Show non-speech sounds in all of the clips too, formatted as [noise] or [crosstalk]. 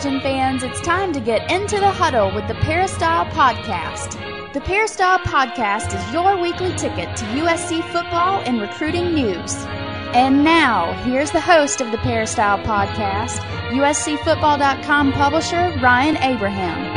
Trojan fans, it's time to get into the huddle with the Peristyle Podcast. The Peristyle Podcast is your weekly ticket to USC football and recruiting news. And now, here's the host of the Peristyle Podcast, USCFootball.com publisher Ryan Abraham.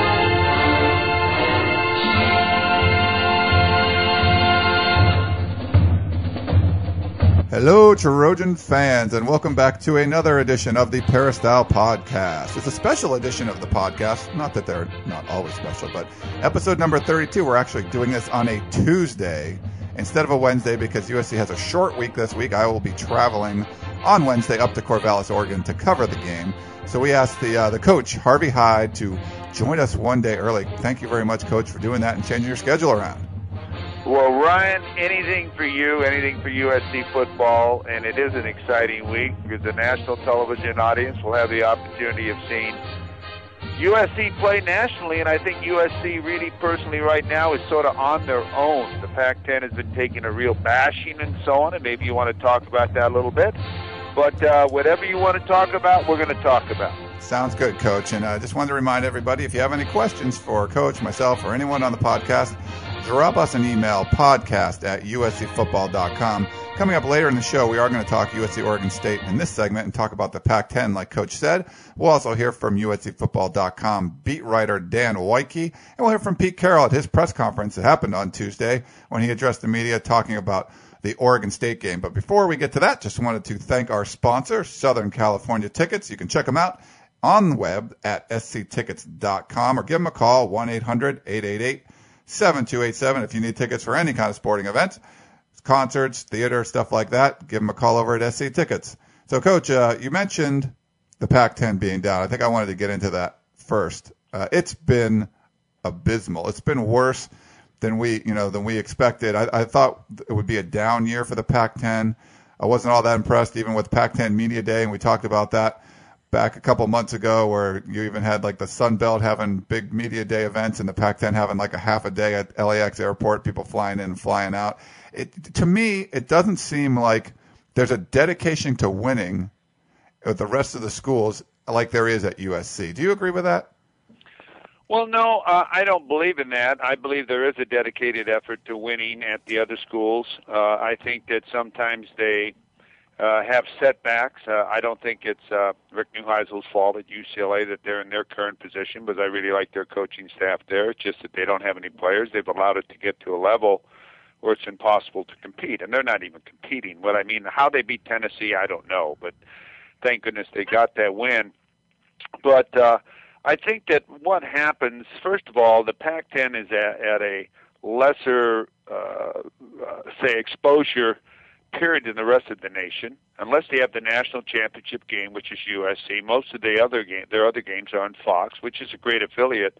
Hello, Trojan fans, and welcome back to another edition of the Peristyle Podcast. It's a special edition of the podcast. Not that they're not always special, but episode number 32. We're actually doing this on a Tuesday instead of a Wednesday because USC has a short week this week. I will be traveling on Wednesday up to Corvallis, Oregon to cover the game. So we asked the uh, the coach Harvey Hyde to join us one day early. Thank you very much, Coach, for doing that and changing your schedule around. Well, Ryan, anything for you, anything for USC football, and it is an exciting week because the national television audience will have the opportunity of seeing USC play nationally, and I think USC really personally right now is sort of on their own. The Pac-10 has been taking a real bashing and so on, and maybe you want to talk about that a little bit. But uh, whatever you want to talk about, we're going to talk about. Sounds good, Coach. And I uh, just wanted to remind everybody if you have any questions for Coach, myself, or anyone on the podcast, drop us an email, podcast at uscfootball.com. Coming up later in the show, we are going to talk USC Oregon State in this segment and talk about the Pac 10, like Coach said. We'll also hear from USCfootball.com beat writer Dan Woike, and we'll hear from Pete Carroll at his press conference that happened on Tuesday when he addressed the media talking about the Oregon State game. But before we get to that, just wanted to thank our sponsor, Southern California Tickets. You can check them out on the web at sctickets.com or give them a call, 1 800 888 7287 if you need tickets for any kind of sporting event, concerts, theater, stuff like that. Give them a call over at SC Tickets. So, Coach, uh, you mentioned the Pac-10 being down. I think I wanted to get into that first. Uh, it's been abysmal. It's been worse than we, you know, than we expected. I, I thought it would be a down year for the Pac-10. I wasn't all that impressed, even with Pac-10 Media Day, and we talked about that back a couple months ago where you even had like the Sun Belt having big media day events and the Pac-10 having like a half a day at LAX airport, people flying in and flying out. It, to me, it doesn't seem like there's a dedication to winning with the rest of the schools like there is at USC. Do you agree with that? Well, no, uh, I don't believe in that. I believe there is a dedicated effort to winning at the other schools. Uh, I think that sometimes they uh, have setbacks. Uh, I don't think it's uh, Rick Neuheisel's fault at UCLA that they're in their current position, because I really like their coaching staff there. It's just that they don't have any players. They've allowed it to get to a level where it's impossible to compete, and they're not even competing. What I mean, how they beat Tennessee, I don't know, but thank goodness they got that win. But uh, I think that what happens, first of all, the Pac-10 is at, at a lesser, uh, uh, say, exposure period in the rest of the nation, unless they have the national championship game, which is USC. Most of the other game, their other games are on Fox, which is a great affiliate,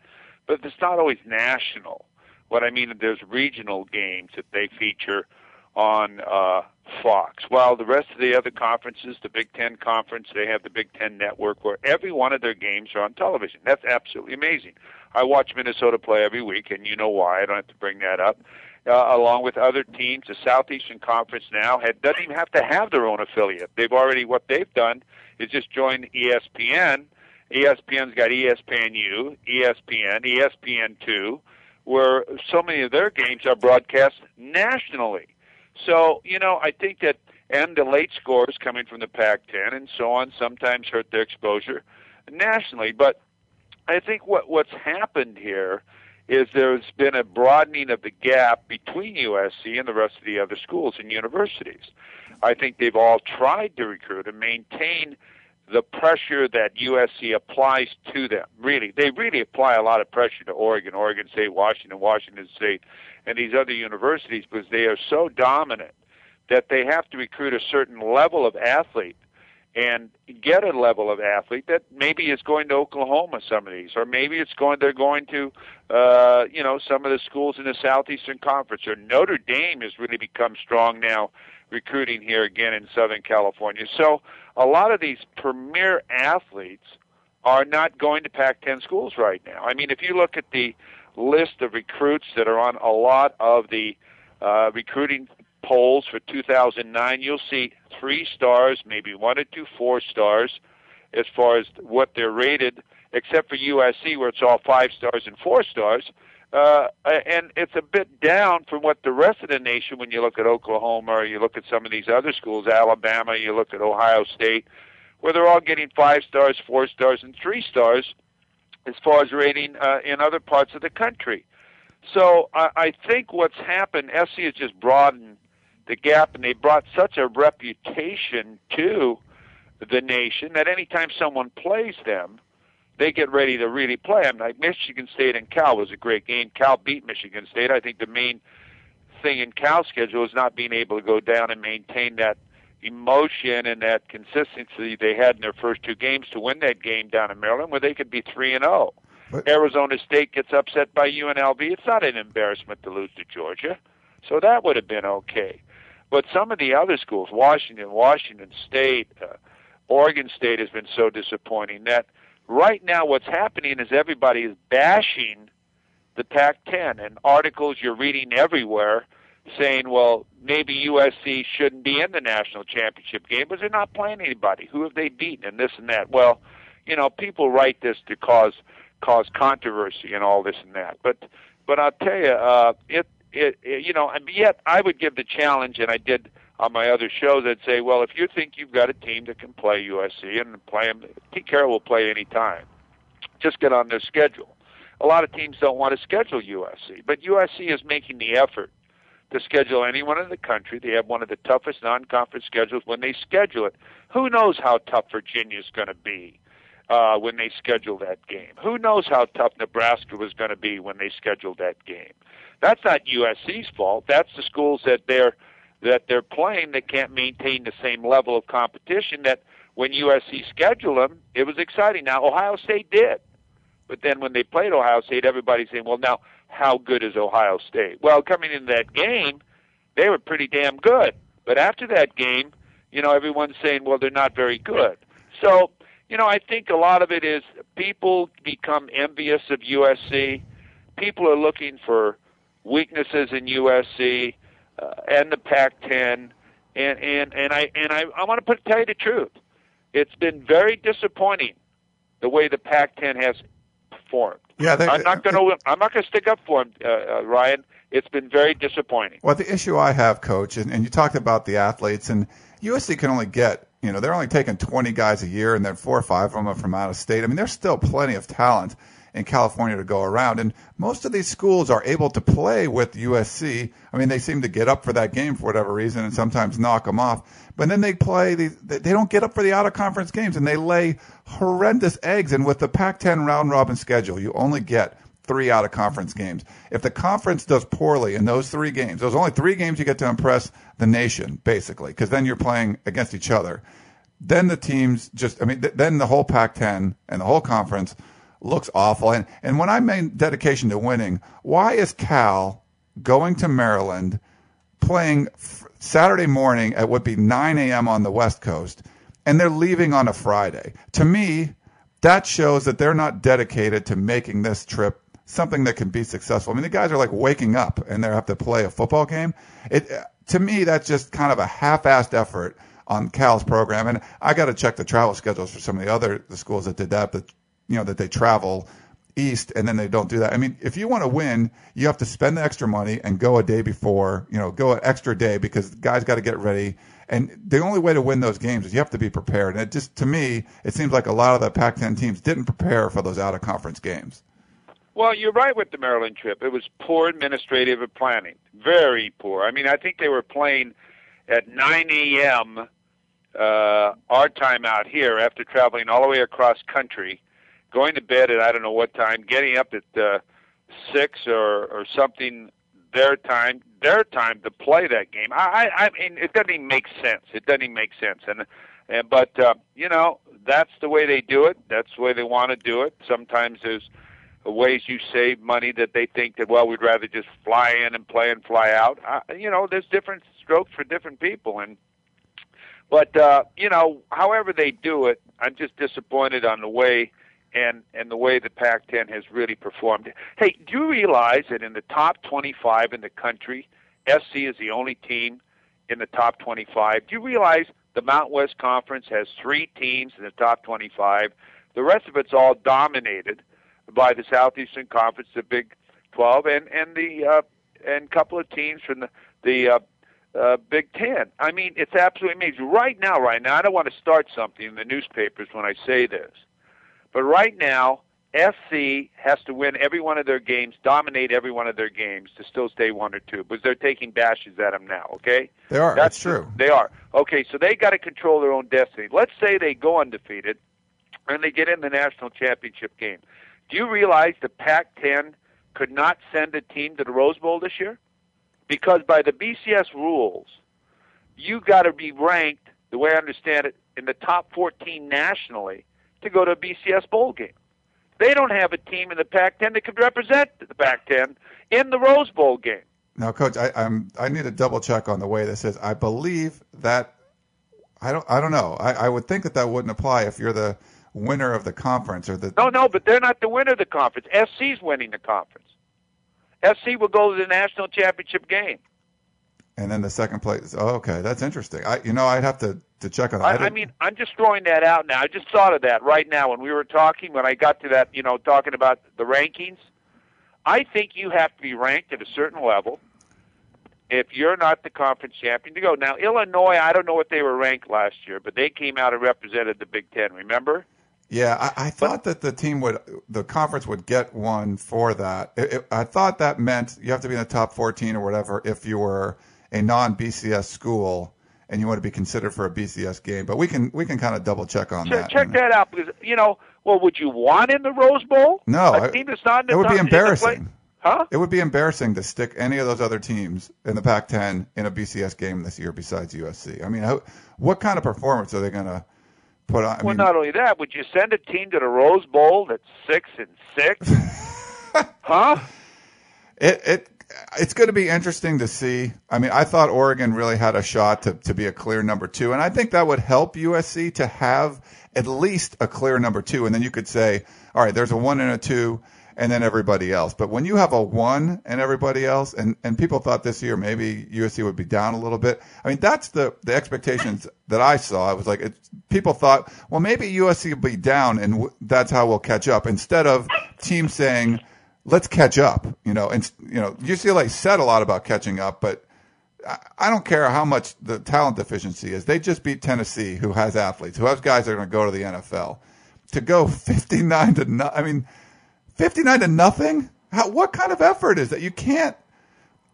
but it's not always national. What I mean is there's regional games that they feature on uh, Fox. While the rest of the other conferences, the Big Ten Conference, they have the Big Ten Network where every one of their games are on television. That's absolutely amazing. I watch Minnesota play every week, and you know why. I don't have to bring that up uh, along with other teams. The Southeastern Conference now had, doesn't even have to have their own affiliate. They've already what they've done is just joined ESPN. ESPN's got ESPNU, ESPN, ESPN2, where so many of their games are broadcast nationally. So you know, I think that and the late scores coming from the Pac-10 and so on sometimes hurt their exposure nationally. But I think what what's happened here is there's been a broadening of the gap between USC and the rest of the other schools and universities. I think they've all tried to recruit and maintain the pressure that USC applies to them. Really, they really apply a lot of pressure to Oregon, Oregon State, Washington, Washington State, and these other universities because they are so dominant that they have to recruit a certain level of athlete and get a level of athlete that maybe is going to Oklahoma some of these or maybe it's going they're going to uh you know some of the schools in the Southeastern Conference or Notre Dame has really become strong now recruiting here again in Southern California. So a lot of these premier athletes are not going to Pac-10 schools right now. I mean, if you look at the list of recruits that are on a lot of the uh, recruiting polls for 2009, you'll see three stars, maybe one or two four stars, as far as what they're rated except for USC where it's all five stars and four stars. Uh, and it's a bit down from what the rest of the nation, when you look at Oklahoma or you look at some of these other schools, Alabama, you look at Ohio State, where they're all getting five stars, four stars, and three stars as far as rating uh, in other parts of the country. So I, I think what's happened, SC has just broadened the gap, and they brought such a reputation to the nation that anytime someone plays them, they get ready to really play. Mean, like Michigan State and Cal was a great game. Cal beat Michigan State. I think the main thing in Cal's schedule is not being able to go down and maintain that emotion and that consistency they had in their first two games to win that game down in Maryland, where they could be three and zero. Oh. Arizona State gets upset by UNLV. It's not an embarrassment to lose to Georgia, so that would have been okay. But some of the other schools, Washington, Washington State, uh, Oregon State, has been so disappointing that right now what's happening is everybody is bashing the Pac-10 and articles you're reading everywhere saying, well, maybe USC shouldn't be in the national championship game because they're not playing anybody. Who have they beaten and this and that? Well, you know, people write this to cause cause controversy and all this and that. But but I'll tell you, uh, it, it it you know, and yet I would give the challenge, and I did on my other shows. I'd say, well, if you think you've got a team that can play USC and play them, Pete Carroll will play any time. Just get on their schedule. A lot of teams don't want to schedule USC, but USC is making the effort to schedule anyone in the country. They have one of the toughest non-conference schedules when they schedule it. Who knows how tough Virginia is going to be uh, when they schedule that game? Who knows how tough Nebraska was going to be when they scheduled that game? That's not USC's fault. That's the schools that they're that they're playing that can't maintain the same level of competition that when USC scheduled them, it was exciting. Now Ohio State did. But then when they played Ohio State, everybody's saying, well, now how good is Ohio State? Well, coming into that game, they were pretty damn good. But after that game, you know, everyone's saying, well, they're not very good. So, you know, I think a lot of it is people become envious of USC. People are looking for weaknesses in USC uh, and the Pac-10, and and and I and I I want to put tell you the truth. It's been very disappointing the way the Pac-10 has performed. Yeah, they, I'm not going to. I'm not going to stick up for him, uh, uh, Ryan. It's been very disappointing. Well, the issue I have, Coach, and, and you talked about the athletes, and USC can only get, you know, they're only taking 20 guys a year, and then four or five of them are from out of state. I mean, there's still plenty of talent in California to go around. And most of these schools are able to play with USC. I mean, they seem to get up for that game for whatever reason and sometimes knock them off. But then they play, they, they don't get up for the out of conference games and they lay horrendous eggs. And with the Pac 10 round robin schedule, you only get three out of conference games. If the conference does poorly in those three games, those only three games you get to impress the nation, basically, because then you're playing against each other. Then the teams just, I mean, th- then the whole Pac 10 and the whole conference looks awful. And, and when I made dedication to winning, why is Cal going to Maryland playing Saturday morning at what be 9 a.m. on the West Coast and they're leaving on a Friday? To me, that shows that they're not dedicated to making this trip something that can be successful. I mean, the guys are like waking up and they have to play a football game. It, uh, to me, that's just kind of a half-assed effort on Cal's program. And I got to check the travel schedules for some of the other the schools that did that. But you know that they travel east and then they don't do that. I mean, if you want to win, you have to spend the extra money and go a day before, you know, go an extra day because guys got to get ready. And the only way to win those games is you have to be prepared. And it just, to me, it seems like a lot of the Pac-10 teams didn't prepare for those out of conference games. Well, you're right with the Maryland trip. It was poor administrative planning, very poor. I mean, I think they were playing at 9 a.m. Uh, our time out here after traveling all the way across country going to bed at I don't know what time, getting up at uh, six or or something their time their time to play that game. I I, I mean it doesn't even make sense. It doesn't even make sense. And and but uh, you know that's the way they do it. That's the way they want to do it. Sometimes there's ways you save money that they think that well we'd rather just fly in and play and fly out. Uh, you know there's different strokes for different people and. But uh, you know, however they do it, I'm just disappointed on the way and and the way the Pac-10 has really performed. Hey, do you realize that in the top 25 in the country, SC is the only team in the top 25? Do you realize the Mountain West Conference has three teams in the top 25? The rest of it's all dominated by the Southeastern Conference, the Big 12, and and the uh, and couple of teams from the the uh, uh, Big Ten. I mean, it's absolutely amazing. Right now, right now, I don't want to start something in the newspapers when I say this, but right now, SC has to win every one of their games, dominate every one of their games to still stay one or two, because they're taking bashes at them now. Okay, they are. That's, That's true. They are. Okay, so they got to control their own destiny. Let's say they go undefeated, and they get in the national championship game. Do you realize the Pac-10 could not send a team to the Rose Bowl this year? Because by the BCS rules, you got to be ranked, the way I understand it, in the top 14 nationally to go to a BCS bowl game. They don't have a team in the Pac-10 that could represent the Pac-10 in the Rose Bowl game. Now, Coach, I, I'm I need to double check on the way this is. I believe that I don't I don't know. I, I would think that that wouldn't apply if you're the winner of the conference or the. No, no, but they're not the winner of the conference. SC's winning the conference. SC will go to the national championship game. And then the second place. Oh, okay, that's interesting. I, you know, I'd have to, to check on that. I, I, mean, I'm just throwing that out now. I just thought of that right now when we were talking. When I got to that, you know, talking about the rankings, I think you have to be ranked at a certain level if you're not the conference champion to go. Now, Illinois, I don't know what they were ranked last year, but they came out and represented the Big Ten. Remember? Yeah, I, I thought but, that the team would, the conference would get one for that. It, it, I thought that meant you have to be in the top 14 or whatever if you were a non-BCS school and you want to be considered for a BCS game. But we can we can kind of double check on check, that. Check that out because you know. Well, would you want in the Rose Bowl? No, a team that's not it would be embarrassing. Huh? It would be embarrassing to stick any of those other teams in the Pac-10 in a BCS game this year besides USC. I mean, how, what kind of performance are they going to put on? I well, mean, not only that, would you send a team to the Rose Bowl that's six and six? [laughs] huh? It it it's going to be interesting to see. I mean, I thought Oregon really had a shot to, to be a clear number two, and I think that would help USC to have at least a clear number two, and then you could say, all right, there's a one and a two, and then everybody else. But when you have a one and everybody else, and, and people thought this year maybe USC would be down a little bit. I mean, that's the, the expectations that I saw. It was like, it, people thought, well, maybe USC will be down and w- that's how we'll catch up instead of teams saying, let's catch up, you know, and, you know, UCLA said a lot about catching up, but I, don't care how much the talent deficiency is. They just beat Tennessee, who has athletes, who has guys that are going to go to the NFL. To go 59 to no, I mean, 59 to nothing? How, what kind of effort is that? You can't.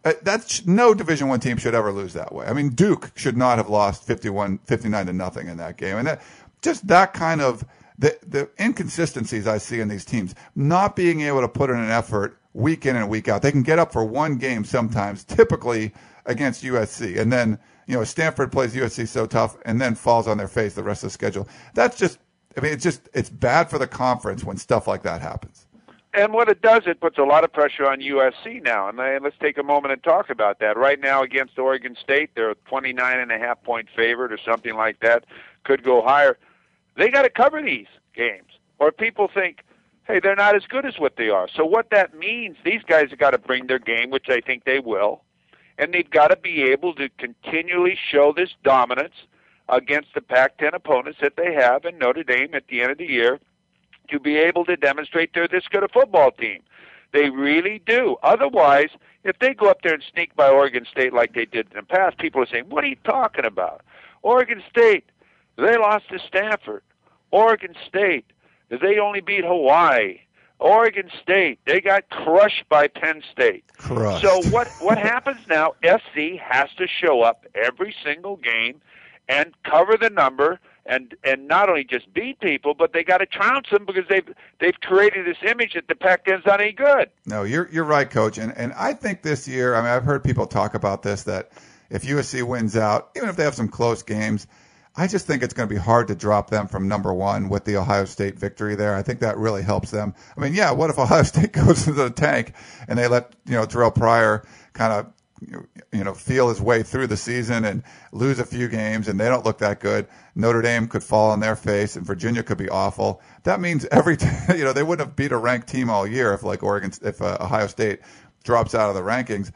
Uh, that's no Division One team should ever lose that way. I mean, Duke should not have lost 51, 59 to nothing in that game, and that, just that kind of the the inconsistencies I see in these teams, not being able to put in an effort week in and week out. They can get up for one game sometimes, typically against USC, and then you know Stanford plays USC so tough, and then falls on their face the rest of the schedule. That's just, I mean, it's just it's bad for the conference when stuff like that happens and what it does, it puts a lot of pressure on USC now. And uh, let's take a moment and talk about that. Right now, against Oregon State, they're a 29 and a half point favorite or something like that. Could go higher. They got to cover these games, or people think, hey, they're not as good as what they are. So what that means, these guys have got to bring their game, which I think they will, and they've got to be able to continually show this dominance against the Pac-10 opponents that they have in Notre Dame at the end of the year to be able to demonstrate they're this good a football team. They really do. Otherwise, if they go up there and sneak by Oregon State like they did in the past, people are saying, "What are you talking about?" Oregon State, they lost to Stanford. Oregon State, they only beat Hawaii. Oregon State, they got crushed by Penn State. Crushed. So what what happens now? [laughs] SC has to show up every single game and cover the number and and not only just beat people, but they got to trounce them because they've they've created this image that the Pac-10's not any good. No, you're you're right, coach, and and I think this year, I mean, I've heard people talk about this that if USC wins out, even if they have some close games. I just think it's going to be hard to drop them from number one with the Ohio State victory there. I think that really helps them. I mean, yeah, what if Ohio [laughs] State goes into the tank and they let, you know, Terrelle Pryor kind of you know, feel his way through the season and lose a few games and they don't look that good. Notre Dame could fall on their face and Virginia could be awful. That means every, t- [laughs] you know, they wouldn't have beat a ranked team all year if like Oregon, if uh, Ohio State drops out of the rankings.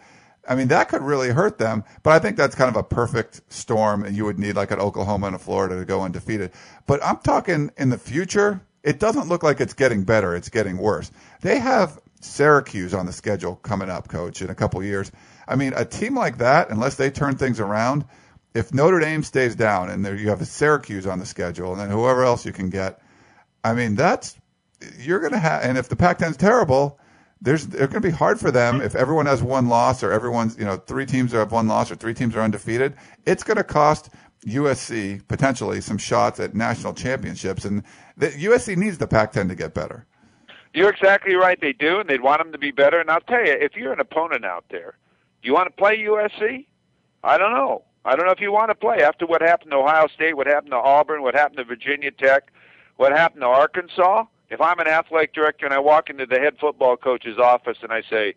I mean, that could really hurt them, but I think that's kind of a perfect storm and you would need like an Oklahoma and a Florida to go undefeated. But I'm talking in the future, it doesn't look like it's getting better. It's getting worse. They have Syracuse on the schedule coming up, coach, in a couple years. I mean, a team like that, unless they turn things around, if Notre Dame stays down and there you have a Syracuse on the schedule and then whoever else you can get, I mean, that's you're going to have. And if the Pac-10's terrible, there's it's going to be hard for them if everyone has one loss or everyone's you know three teams have one loss or three teams are undefeated. It's going to cost USC potentially some shots at national championships, and the, USC needs the Pac-10 to get better. You're exactly right. They do, and they'd want them to be better. And I'll tell you, if you're an opponent out there, do you want to play USC? I don't know. I don't know if you want to play after what happened to Ohio State, what happened to Auburn, what happened to Virginia Tech, what happened to Arkansas. If I'm an athletic director and I walk into the head football coach's office and I say,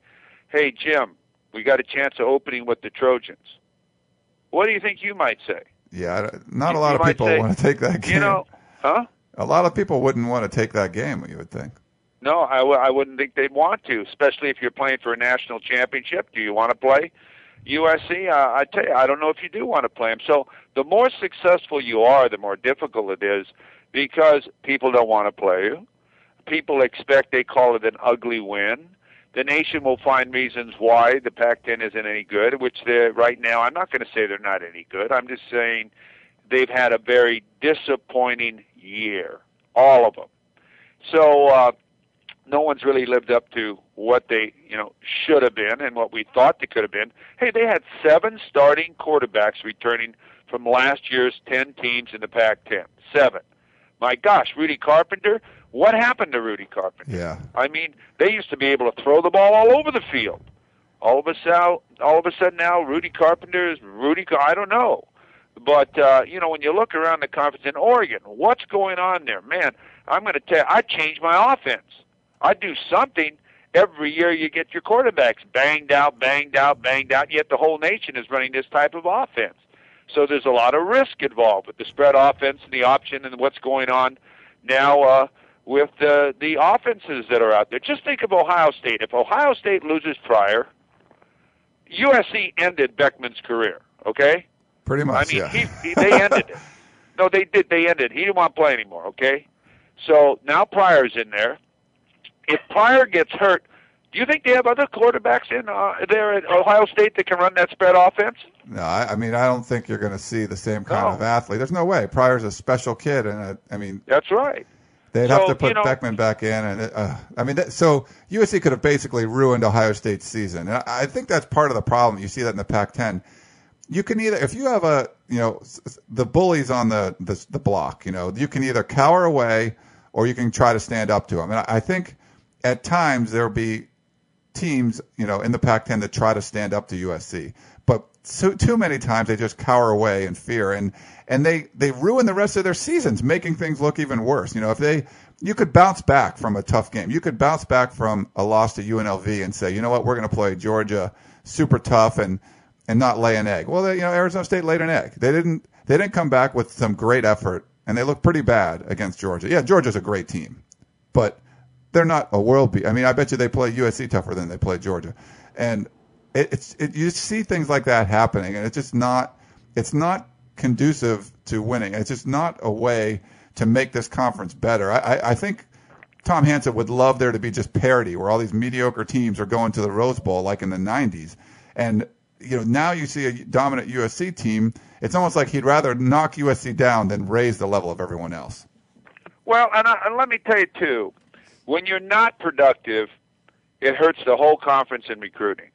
"Hey Jim, we got a chance of opening with the Trojans," what do you think you might say? Yeah, not a lot of people say, want to take that game. You know, huh? A lot of people wouldn't want to take that game. You would think. No, I w- I wouldn't think they'd want to, especially if you're playing for a national championship. Do you want to play? USC, uh, I tell you, I don't know if you do want to play them. So the more successful you are, the more difficult it is because people don't want to play you. People expect they call it an ugly win. The nation will find reasons why the Pac-10 isn't any good, which they're right now. I'm not going to say they're not any good. I'm just saying they've had a very disappointing year, all of them. So uh, no one's really lived up to what they, you know, should have been and what we thought they could have been. Hey, they had seven starting quarterbacks returning from last year's 10 teams in the Pac-10. Seven. My gosh, Rudy Carpenter, what happened to Rudy Carpenter? Yeah. I mean, they used to be able to throw the ball all over the field. All of a sudden, all of a sudden now, Rudy Carpenter is Rudy. I don't know, but uh, you know, when you look around the conference in Oregon, what's going on there, man? I'm going to tell. You, I changed my offense. I'd do something. Every year you get your quarterbacks banged out, banged out, banged out, yet the whole nation is running this type of offense. So there's a lot of risk involved with the spread offense and the option and what's going on now uh, with the the offenses that are out there. Just think of Ohio State. If Ohio State loses Pryor, USC ended Boeckman's career. Okay. Pretty much. I mean, yeah. he, he, they ended it. [laughs] No, they did. They ended. He didn't want to play anymore. Okay. So now Pryor's in there if Pryor gets hurt, do you think they have other quarterbacks in uh, there at Ohio State that can run that spread offense? No, I, I mean I don't think you're going to see the same kind no. of athlete. There's no way. Pryor's a special kid, and a, I mean that's right. They'd so, have to put you know, Boeckman back in, and uh, I mean, that, so USC could have basically ruined Ohio State's season. And I, I think that's part of the problem. You see that in the Pac-10. You can either, if you have a, you know, the bullies on the the, the block, you know, you can either cower away or you can try to stand up to them. And I, I think at times there'll be teams, you know, in the Pac-10 that try to stand up to USC, but so, too many times they just cower away in fear, and and they they ruin the rest of their seasons, making things look even worse. You know, if they you could bounce back from a tough game, you could bounce back from a loss to UNLV and say, you know what, we're going to play Georgia super tough and and not lay an egg. Well, they, you know, Arizona State laid an egg. They didn't they didn't come back with some great effort, and they looked pretty bad against Georgia. Yeah, Georgia's a great team, but they're not a world beat. I mean, I bet you they play USC tougher than they play Georgia, and it, it's it, you see things like that happening, and it's just not it's not conducive to winning. It's just not a way to make this conference better. I, I, I think Tom Hansen would love there to be just parity, where all these mediocre teams are going to the Rose Bowl like in the '90s, and you know now you see a dominant USC team. It's almost like he'd rather knock USC down than raise the level of everyone else. Well, and, I, and let me tell you too, when you're not productive, it hurts the whole conference in recruiting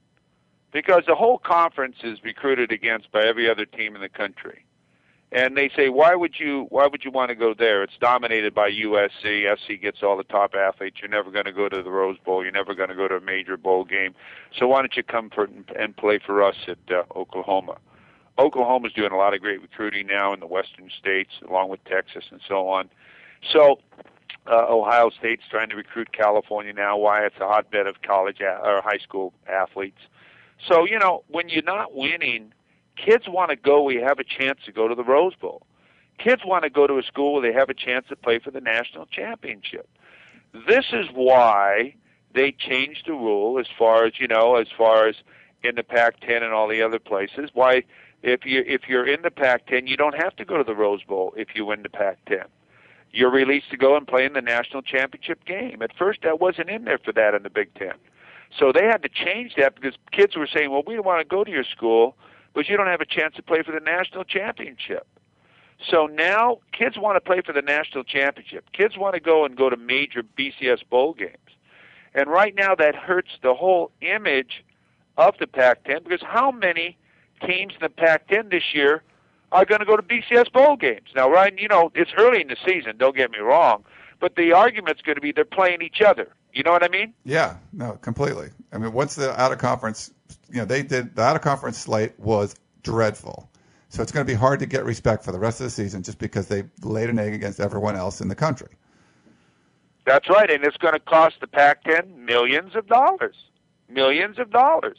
because the whole conference is recruited against by every other team in the country. And they say, why would you why would you want to go there? It's dominated by USC. SC gets all the top athletes. You're never going to go to the Rose Bowl. You're never going to go to a major bowl game. So why don't you come for, and play for us at uh, Oklahoma? Oklahoma's doing a lot of great recruiting now in the western states, along with Texas and so on. So uh, Ohio State's trying to recruit California now. Why it's a hotbed of college a- or high school athletes. So you know, when you're not winning, kids want to go. We have a chance to go to the Rose Bowl. Kids want to go to a school where they have a chance to play for the national championship. This is why they changed the rule as far as you know, as far as in the Pac-10 and all the other places. Why, if you if you're in the Pac-10, you don't have to go to the Rose Bowl if you win the Pac-10 you're released to go and play in the national championship game. At first, that wasn't in there for that in the Big Ten. So they had to change that because kids were saying, well, we don't want to go to your school, but you don't have a chance to play for the national championship. So now kids want to play for the national championship. Kids want to go and go to major BCS bowl games. And right now that hurts the whole image of the Pac-10 because how many teams in the Pac-10 this year are going to go to BCS bowl games? Now, Ryan, you know, it's early in the season, don't get me wrong, but the argument's going to be they're playing each other. You know what I mean? Yeah, no, completely. I mean, once the out of conference, you know, they did the out of conference slate was dreadful. So it's going to be hard to get respect for the rest of the season just because they laid an egg against everyone else in the country. That's right, and it's going to cost the Pac-10 millions of dollars, millions of dollars,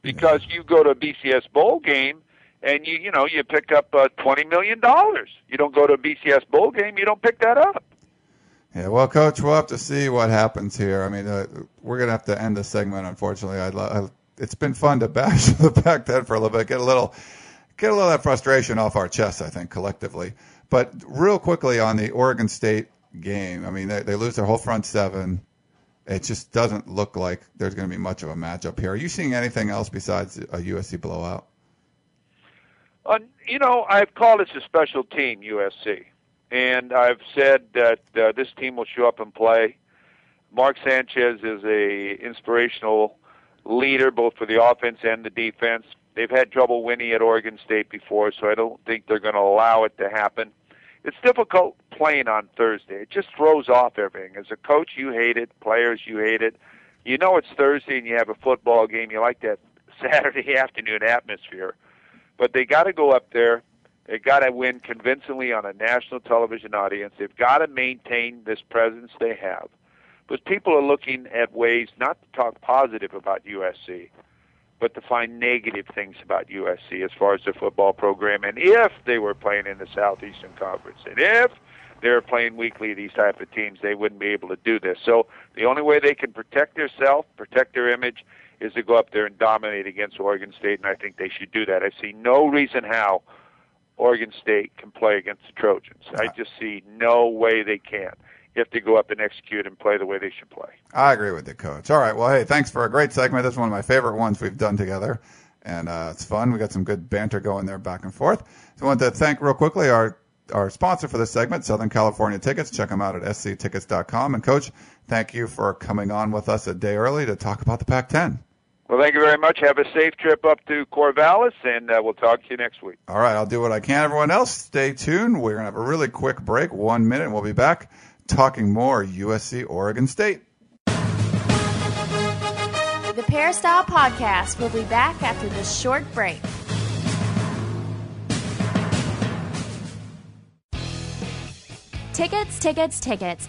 because yeah. you go to a BCS bowl game and you you know you pick up uh, twenty million dollars. You don't go to a BCS bowl game, you don't pick that up. Yeah, well, Coach, we'll have to see what happens here. I mean, uh, we're going to have to end the segment, unfortunately. I, I, it's been fun to bash [laughs] the Pac-10 for a little bit, get a little get a little of that frustration off our chests, I think, collectively. But real quickly on the Oregon State game, I mean, they, they lose their whole front seven. It just doesn't look like there's going to be much of a matchup here. Are you seeing anything else besides a USC blowout? Uh, you know, I've called this a special team, USC, and I've said that uh, this team will show up and play. Mark Sanchez is a inspirational leader both for the offense and the defense. They've had trouble winning at Oregon State before, so I don't think they're going to allow it to happen. It's difficult playing on Thursday. It just throws off everything. As a coach, you hate it. Players, you hate it. You know it's Thursday and you have a football game. You like that [laughs] Saturday afternoon atmosphere. But they got to go up there. They got to win convincingly on a national television audience. They've got to maintain this presence they have. But people are looking at ways not to talk positive about USC, but to find negative things about USC as far as the football program. And if they were playing in the Southeastern Conference, and if they were playing weekly these type of teams, they wouldn't be able to do this. So the only way they can protect themselves, protect their image, is to go up there and dominate against Oregon State, and I think they should do that. I see no reason how Oregon State can play against the Trojans. I just see no way they can you have to go up and execute and play the way they should play. I agree with you, Coach. All right. Well, hey, thanks for a great segment. This is one of my favorite ones we've done together. And uh, it's fun. We got some good banter going there back and forth. So I want to thank real quickly our our sponsor for this segment, Southern California Tickets. Check them out at sctickets.com. And Coach, thank you for coming on with us a day early to talk about the Pac-10. Well, thank you very much. Have a safe trip up to Corvallis, and uh, we'll talk to you next week. All right, I'll do what I can. Everyone else, stay tuned. We're going to have a really quick break, one minute, and we'll be back talking more USC Oregon State. The Peristyle Podcast will be back after this short break. Tickets, tickets, tickets.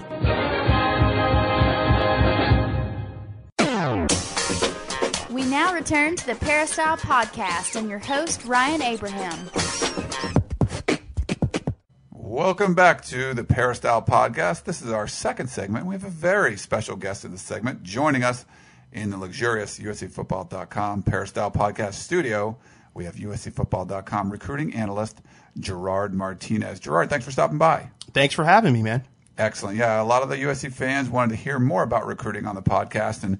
We now return to the Peristyle Podcast and your host, Ryan Abraham. Welcome back to the Peristyle Podcast. This is our second segment. We have a very special guest in this segment joining us in the luxurious USCFootball.com Peristyle Podcast studio. We have USCFootball.com recruiting analyst Gerard Martinez. Gerard, thanks for stopping by. Thanks for having me, man. Excellent. Yeah, a lot of the USC fans wanted to hear more about recruiting on the podcast. And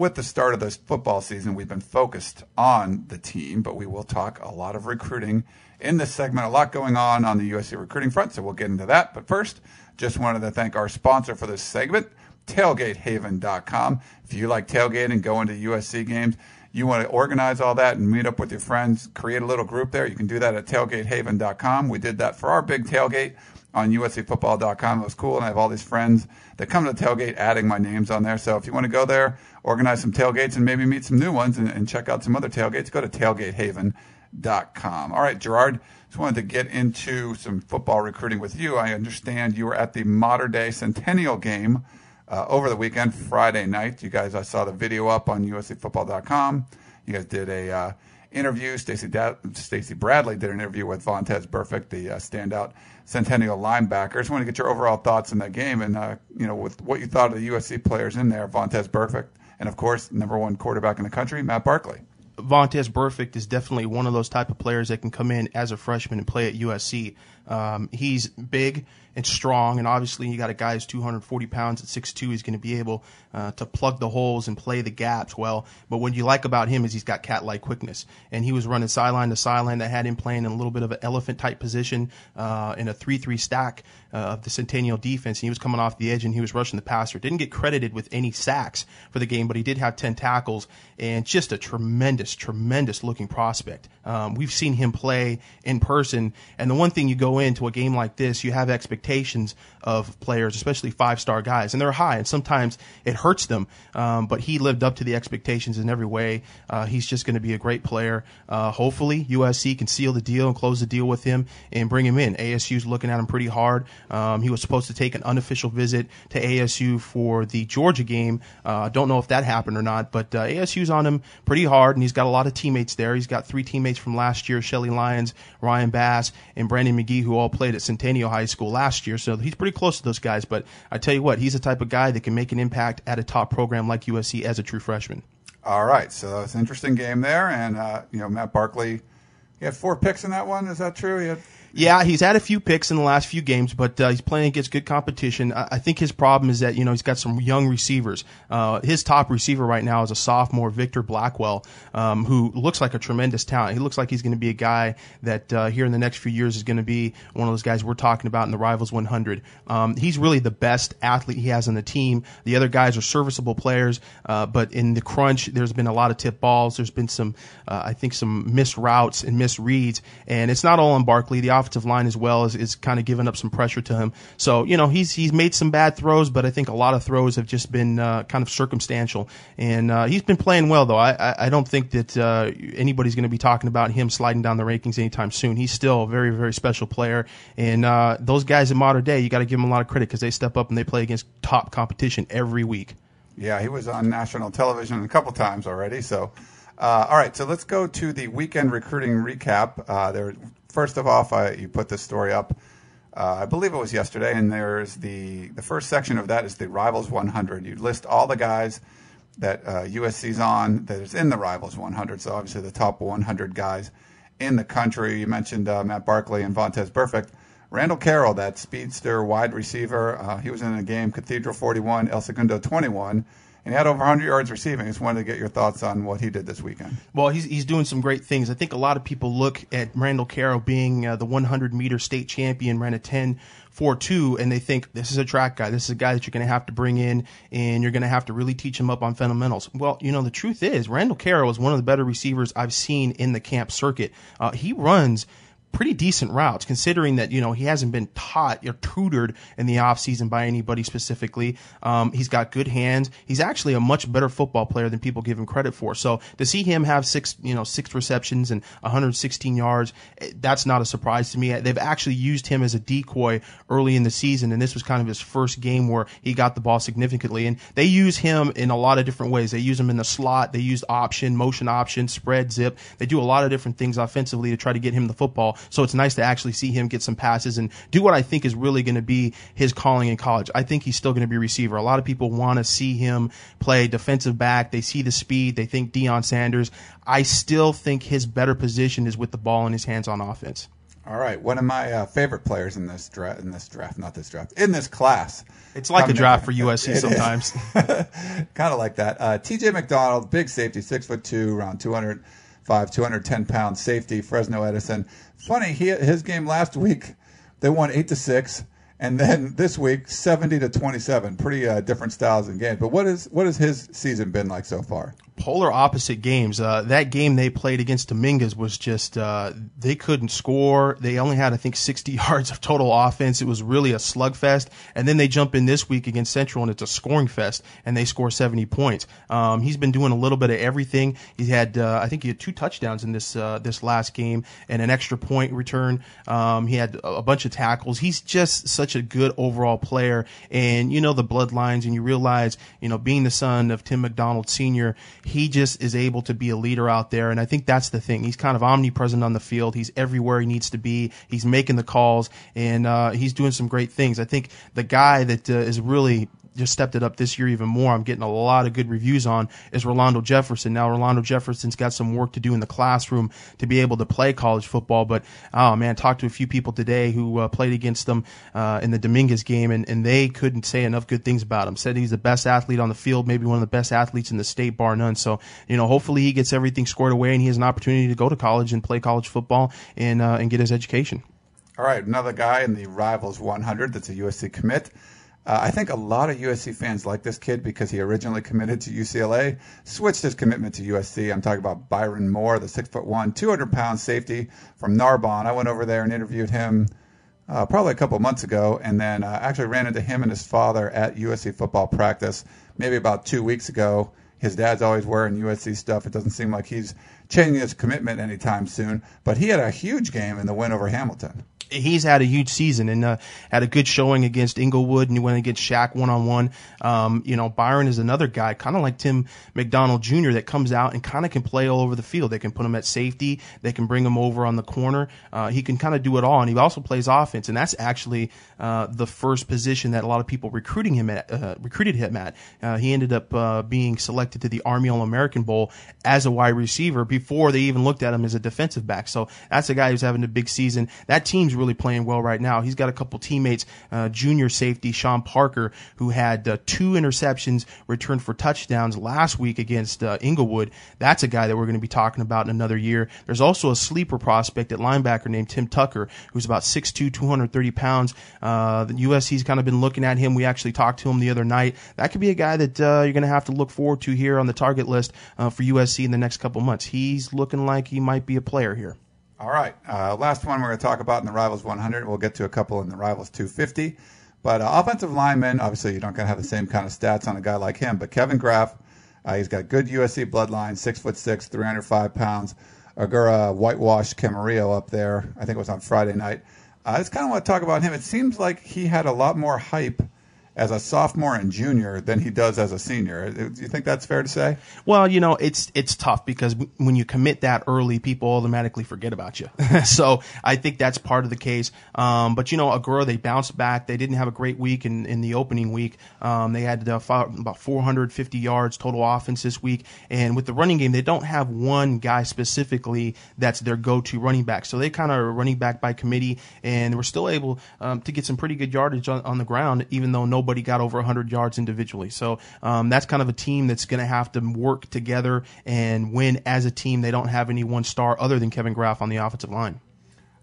with the start of this football season, we've been focused on the team, but we will talk a lot of recruiting in this segment. A lot going on on the USC recruiting front, so we'll get into that. But first, just wanted to thank our sponsor for this segment, tailgatehaven.com. If you like tailgating, going to USC games, you want to organize all that and meet up with your friends, create a little group there, you can do that at tailgatehaven.com. We did that for our big tailgate on uscfootball.com. It was cool, and I have all these friends that come to the tailgate adding my names on there. So if you want to go there, organize some tailgates, and maybe meet some new ones and, and check out some other tailgates, go to tailgatehaven.com. All right, Gerard, just wanted to get into some football recruiting with you. I understand you were at the Mater Dei Centennial game uh, over the weekend, Friday night. You guys, I saw the video up on uscfootball.com. You guys did a uh, interview. Stacy da- Stacy Bradley did an interview with Vontaze Burfict, the uh, standout Centennial linebacker. Just want to get your overall thoughts on that game and uh, you know with what you thought of the USC players in there, Vontaze Burfict, and of course number one quarterback in the country, Matt Barkley. Vontaze Burfict is definitely one of those type of players that can come in as a freshman and play at USC. Um, he's big and strong, and obviously you got a guy who's 240 pounds at 6'2". He's going to be able uh, to plug the holes and play the gaps well. But what you like about him is he's got cat-like quickness, and he was running sideline to sideline. That had him playing in a little bit of an elephant type position uh, in a 3-3 stack uh, of the Centennial defense. And he was coming off the edge and he was rushing the passer. Didn't get credited with any sacks for the game, but he did have 10 tackles and just a tremendous, tremendous looking prospect. Um, we've seen him play in person, and the one thing you go into a game like this, you have expectations of players, especially five star guys, and they're high, and sometimes it hurts them. Um, but he lived up to the expectations in every way. Uh, he's just going to be a great player. Uh, hopefully, USC can seal the deal and close the deal with him and bring him in. ASU's looking at him pretty hard. Um, he was supposed to take an unofficial visit to ASU for the Georgia game. Uh, I uh, don't know if that happened or not, but uh, ASU's on him pretty hard, and he's got a lot of teammates there. He's got three teammates from last year: Shelly Lyons, Ryan Bass, and Brandon McGee, who all played at Centennial High School last year. So he's pretty close to those guys. But I tell you what, he's the type of guy that can make an impact at a top program like USC as a true freshman. All right, so it's an interesting game there, and uh, you know Matt Barkley, he had four picks in that one. Is that true? He had yeah, he's had a few picks in the last few games, but uh, he's playing against good competition. I, I, think his problem is that you know he's got some young receivers. Uh, his top receiver right now is a sophomore, Victor Blackwell, um, who looks like a tremendous talent. He looks like he's going to be a guy that uh, here in the next few years is going to be one of those guys we're talking about in the Rivals 100. Um, he's really the best athlete he has on the team. The other guys are serviceable players, uh, but in the crunch, there's been a lot of tip balls. There's been some, uh, I think, some missed routes and missed reads, and it's not all on Barkley. The offensive line as well is, is kind of giving up some pressure to him. So you know he's he's made some bad throws, but I think a lot of throws have just been uh, kind of circumstantial. And uh, he's been playing well though. I I, don't think that uh, anybody's going to be talking about him sliding down the rankings anytime soon. He's still a very very special player. And uh, those guys in Mater Dei, you got to give them a lot of credit because they step up and they play against top competition every week. Yeah, he was on national television a couple times already. So, uh, all right, so let's go to the weekend recruiting recap. Uh, there first of all, I, you put this story up. Uh, I believe it was yesterday, and there's the the first section of that is the Rivals 100. You list all the guys that uh, USC's on that is in the Rivals 100. So obviously the top 100 guys in the country. You mentioned uh, Matt Barkley and Vontaze Burfict. Randall Carroll, that speedster wide receiver, uh, he was in a game, Cathedral 41, El Segundo 21 and he had over 100 yards receiving. I just wanted to get your thoughts on what he did this weekend. Well, he's he's doing some great things. I think a lot of people look at Randall Carroll being uh, the 100 meter state champion, ran a 10 4 2, and they think this is a track guy. This is a guy that you're going to have to bring in, and you're going to have to really teach him up on fundamentals. Well, you know, the truth is, Randall Carroll is one of the better receivers I've seen in the camp circuit. Uh, he runs pretty decent routes considering that you know he hasn't been taught or tutored in the offseason by anybody specifically. Um, he's got good hands. He's actually a much better football player than people give him credit for. So to see him have six you know six receptions and 116 yards eh, that's not a surprise to me. They've actually used him as a decoy early in the season and this was kind of his first game where he got the ball significantly. And they use him in a lot of different ways. They use him in the slot. They use option motion option spread zip. They do a lot of different things offensively to try to get him the football so it's nice to actually see him get some passes and do what I think is really going to be his calling in college. I think he's still going to be a receiver. A lot of people want to see him play defensive back. They see the speed. They think Deion Sanders. I still think his better position is with the ball in his hands on offense. All right, one of my uh, favorite players in this draft, in this draft, not this draft, in this class. It's like a draft for USC [laughs] sometimes. [laughs] kind of like that. Uh, T.J. McDonald, big safety, six foot two, around 205, 210 pound safety, Fresno Edison. Funny, he, his game last week, they won eight to six, And then this week, 70 to 27. Pretty uh, different styles in games. But what is what has his season been like so far? Polar opposite games. Uh, that game they played against Dominguez was just uh, they couldn't score. They only had I think 60 [laughs] yards of total offense. It was really a slugfest. And then they jump in this week against Central and it's a scoring fest and they score 70 points. Um, he's been doing a little bit of everything. He had uh, I think he had two touchdowns in this uh, this last game and an extra point return. Um, he had a bunch of tackles. He's just such a good overall player. And you know the bloodlines and you realize you know being the son of Tim McDonald Sr he just is able to be a leader out there. And I think that's the thing. He's kind of omnipresent on the field. He's everywhere he needs to be. He's making the calls and uh, he's doing some great things. I think the guy that uh, is really just stepped it up this year even more. I'm getting a lot of good reviews on is Rolando Jefferson. Now Rolando Jefferson's got some work to do in the classroom to be able to play college football. But oh man, talked to a few people today who uh, played against them uh, in the Dominguez game, and, and they couldn't say enough good things about him. Said he's the best athlete on the field, maybe one of the best athletes in the state, bar none. So you know, hopefully he gets everything squared away and he has an opportunity to go to college and play college football and uh, and get his education. All right, another guy in the Rivals 100 that's a USC commit. Uh, I think a lot of USC fans like this kid because he originally committed to UCLA, switched his commitment to USC. I'm talking about Byron Moore, the six foot one, 200 pound safety from Narbonne. I went over there and interviewed him uh, probably a couple months ago, and then uh, actually ran into him and his father at USC football practice maybe about two weeks ago. His dad's always wearing USC stuff. It doesn't seem like he's changing his commitment anytime soon. But he had a huge game in the win over Hamilton he's had a huge season and uh, had a good showing against Inglewood and he went against Shaq one on one. You know, Byron is another guy, kind of like Tim McDonald Jr. that comes out and kind of can play all over the field. They can put him at safety. They can bring him over on the corner. Uh, he can kind of do it all, and he also plays offense. And that's actually uh, the first position that a lot of people recruiting him at, uh, recruited him at. Uh, he ended up uh, being selected to the Army All American Bowl as a wide receiver before they even looked at him as a defensive back. So that's a guy who's having a big season. That team's really playing well right now. He's got a couple teammates, uh, junior safety Sean Parker, who had uh, two interceptions returned for touchdowns last week against uh, Inglewood. That's a guy that we're going to be talking about in another year. There's also a sleeper prospect at linebacker named Tim Tucker, who's about 6'2", 230 pounds. Uh, the USC's kind of been looking at him. We actually talked to him the other night. That could be a guy that uh, you're going to have to look forward to here on the target list uh, for USC in the next couple months. He's looking like he might be a player here. All right. Uh, last one we're going to talk about in the Rivals 100. We'll get to a couple in the Rivals 250. But uh, offensive linemen, obviously, you don't going to have the same kind of stats on a guy like him. But Kevin Graf, uh, he's got good USC bloodline, six foot six, 305 pounds. Agoura whitewashed Camarillo up there. I think it was on Friday night. I just kind of want to talk about him. It seems like he had a lot more hype as a sophomore and junior than he does as a senior. Do you think that's fair to say? Well, you know, it's it's tough because when you commit that early, people automatically forget about you. [laughs] so I think that's part of the case. Um, but you know, Agoura they bounced back. They didn't have a great week in, in the opening week. Um, they had uh, about 450 yards total offense this week, and with the running game, they don't have one guy specifically that's their go-to running back. So they kind of running back by committee, and we're still able um, to get some pretty good yardage on, on the ground, even though nobody nobody got over 100 yards individually. So um, that's kind of a team that's going to have to work together and win as a team. They don't have any one star other than Kevin Graf on the offensive line.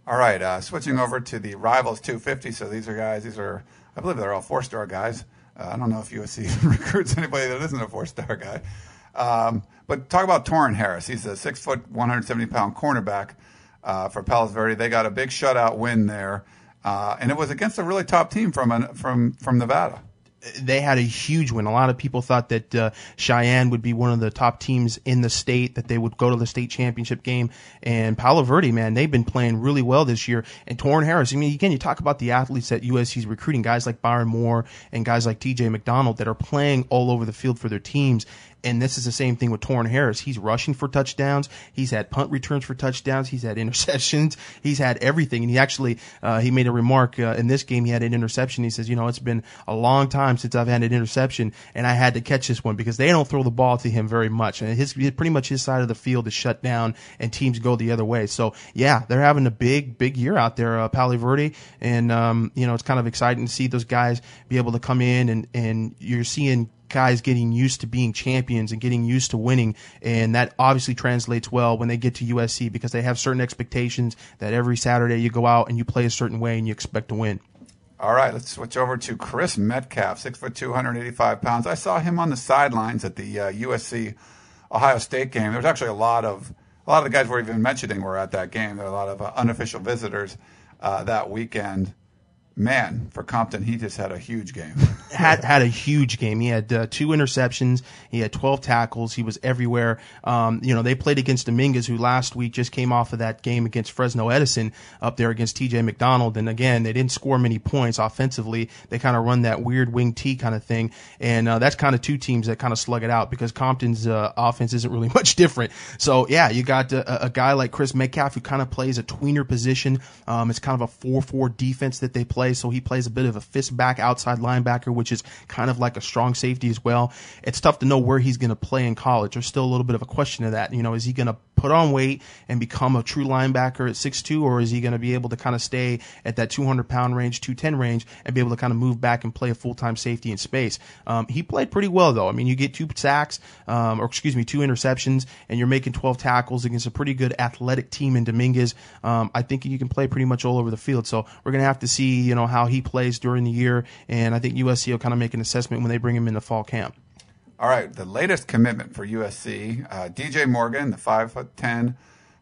All right, uh, switching over to the Rivals 250. So these are guys, these are, I believe they're all four star guys. Uh, I don't know if USC [laughs] recruits anybody that isn't a four star guy. Um, but talk about Torin Harris. He's a six foot, 170 pound cornerback uh, for Palos Verde. They got a big shutout win there. Uh, and it was against a really top team from an, from from Nevada they had a huge win. A lot of people thought that uh, Cheyenne would be one of the top teams in the state, that they would go to the state championship game. And Palo Verde, man, they've been playing really well this year. And Torin Harris, I mean, again, you talk about the athletes that USC's recruiting, guys like Byron Moore and guys like TJ McDonald that are playing all over the field for their teams. And this is the same thing with Torin Harris. He's rushing for touchdowns. He's had punt returns for touchdowns. He's had interceptions. [laughs] He's had everything. And he actually, uh, he made a remark uh, in this game. He had an interception. He says, you know, it's been a long time since I've had an interception and I had to catch this one because they don't throw the ball to him very much. And his, pretty much his side of the field is shut down and teams go the other way. So yeah, they're having a big, big year out there, uh, Verde. And, um, you know, it's kind of exciting to see those guys be able to come in and, and you're seeing guys getting used to being champions and getting used to winning. And that obviously translates well when they get to USC because they have certain expectations that every Saturday you go out and you play a certain way and you expect to win. All right, let's switch over to Chris Metcalf, six foot two, 185 pounds. I saw him on the sidelines at the uh, USC Ohio State game. There was actually a lot of a lot of the guys we're even mentioning were at that game. There were a lot of uh, unofficial visitors uh, that weekend man, for Compton, he just had a huge game. [laughs] had had a huge game. He had uh, two interceptions. He had 12 tackles. He was everywhere. Um, you know, they played against Dominguez, who last week just came off of that game against Fresno Edison up there against TJ McDonald. And again, they didn't score many points offensively. They kind of run that weird wing T kind of thing. And uh, that's kind of two teams that kind of slug it out because Compton's uh, offense isn't really [laughs] much different. So yeah, you got uh, a, a guy like Chris Metcalf who kind of plays a tweener position. Um, it's kind of a 4-4 defense that they play play. So he plays a bit of a fist back outside linebacker, which is kind of like a strong safety as well. It's tough to know where he's going to play in college. There's still a little bit of a question of that. You know, is he going to put on weight and become a true linebacker at 6'2", or is he going to be able to kind of stay at that 200 pound range, 210 range, and be able to kind of move back and play a full time safety in space? Um, he played pretty well though. I mean, you get two sacks, um, or excuse me, two interceptions, and you're making 12 tackles against a pretty good athletic team in Dominguez. Um, I think you can play pretty much all over the field. So we're going to have to see, you know, how he plays during the year, and I think USC will kind of make an assessment when they bring him into fall camp. All right, the latest commitment for USC, uh, DJ Morgan, the five 5'10,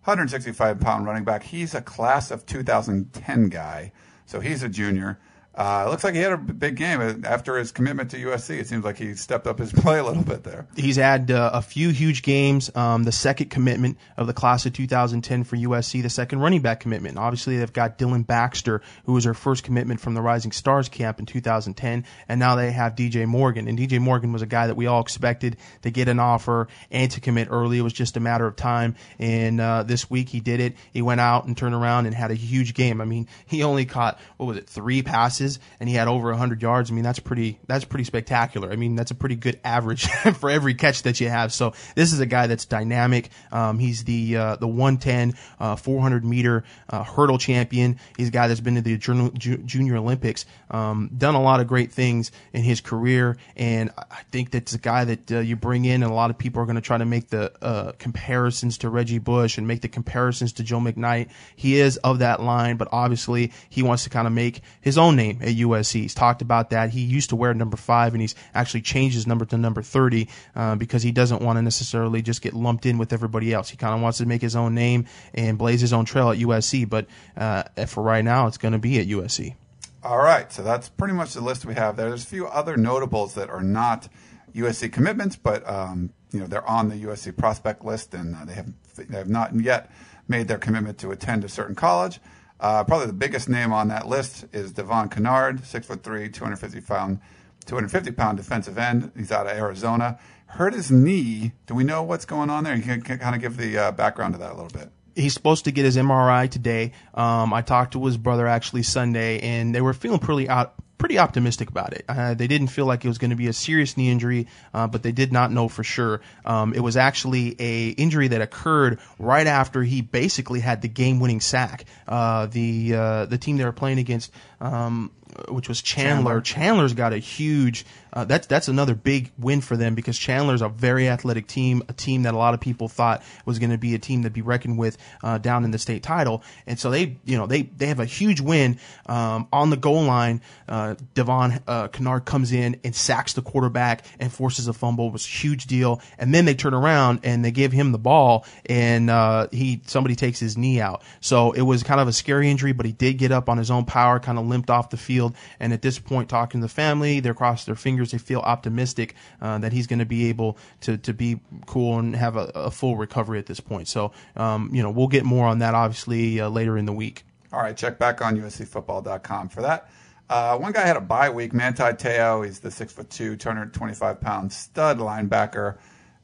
165 pound running back. He's a class of 2010 guy, so he's a junior. Uh, it looks like he had a big game after his commitment to USC. It seems like he stepped up his [laughs] play a little bit there. He's had uh, a few huge games. Um, the second commitment of the class of 2010 for USC, the second running back commitment. Obviously, they've got Dylan Baxter, who was their first commitment from the Rising Stars camp in 2010, and now they have DJ Morgan. And DJ Morgan was a guy that we all expected to get an offer and to commit early. It was just a matter of time. And uh, this week he did it. He went out and turned around and had a huge game. I mean, he only caught what was it, three passes and he had over 100 yards. I mean, that's pretty that's pretty spectacular. I mean, that's a pretty good average [laughs] for every catch that you have. So this is a guy that's dynamic. Um, he's the uh, the 110 uh, 400 meter uh, hurdle champion. He's a guy that's been to the Junior Olympics, um, done a lot of great things in his career, and I think that's a guy that uh, you bring in, and a lot of people are going to try to make the uh, comparisons to Reggie Bush and make the comparisons to Joe McKnight. He is of that line, but obviously he wants to kind of make his own name at USC. He's talked about that. He used to wear number five, and he's actually changed his number to number 30 uh, because he doesn't want to necessarily just get lumped in with everybody else. He kind of wants to make his own name and blaze his own trail at USC. But uh, for right now, it's going to be at USC. All right, so that's pretty much the list we have there. There's a few other notables that are not USC commitments, but um, you know they're on the USC prospect list, and uh, they have they have not yet made their commitment to attend a certain college. Uh, probably the biggest name on that list is Devon Kennard, six foot three, 250 pound, 250 pound defensive end. He's out of Arizona. Hurt his knee. Do we know what's going on there? You can, can kind of give the uh, background to that a little bit he's supposed to get his MRI today. Um, I talked to his brother actually Sunday, and they were feeling pretty out, pretty optimistic about it. Uh, they didn't feel like it was going to be a serious knee injury, uh, but they did not know for sure. Um, it was actually a injury that occurred right after he basically had the game-winning sack. Uh, the uh, the team they were playing against um, which was Chandler. Chandler. Chandler's got a huge. Uh, that's that's another big win for them because Chandler's a very athletic team, a team that a lot of people thought was going to be a team to be reckoned with uh, down in the state title, and so they you know they they have a huge win um, on the goal line. Uh, Devon uh, Kennard comes in and sacks the quarterback and forces a fumble. It was a huge deal, and then they turn around and they give him the ball, and uh, he somebody takes his knee out. So it was kind of a scary injury, but he did get up on his own power, kind of limped off the field field. And at this point, talking to the family, they're crossing their fingers. They feel optimistic uh, that he's going to be able to to be cool and have a, a full recovery at this point. So, um, you know, we'll get more on that obviously uh, later in the week. All right, check back on USCFootball.com for that. Uh, one guy had a bye week. Manti Te'o, he's the six foot two, 225 pound stud linebacker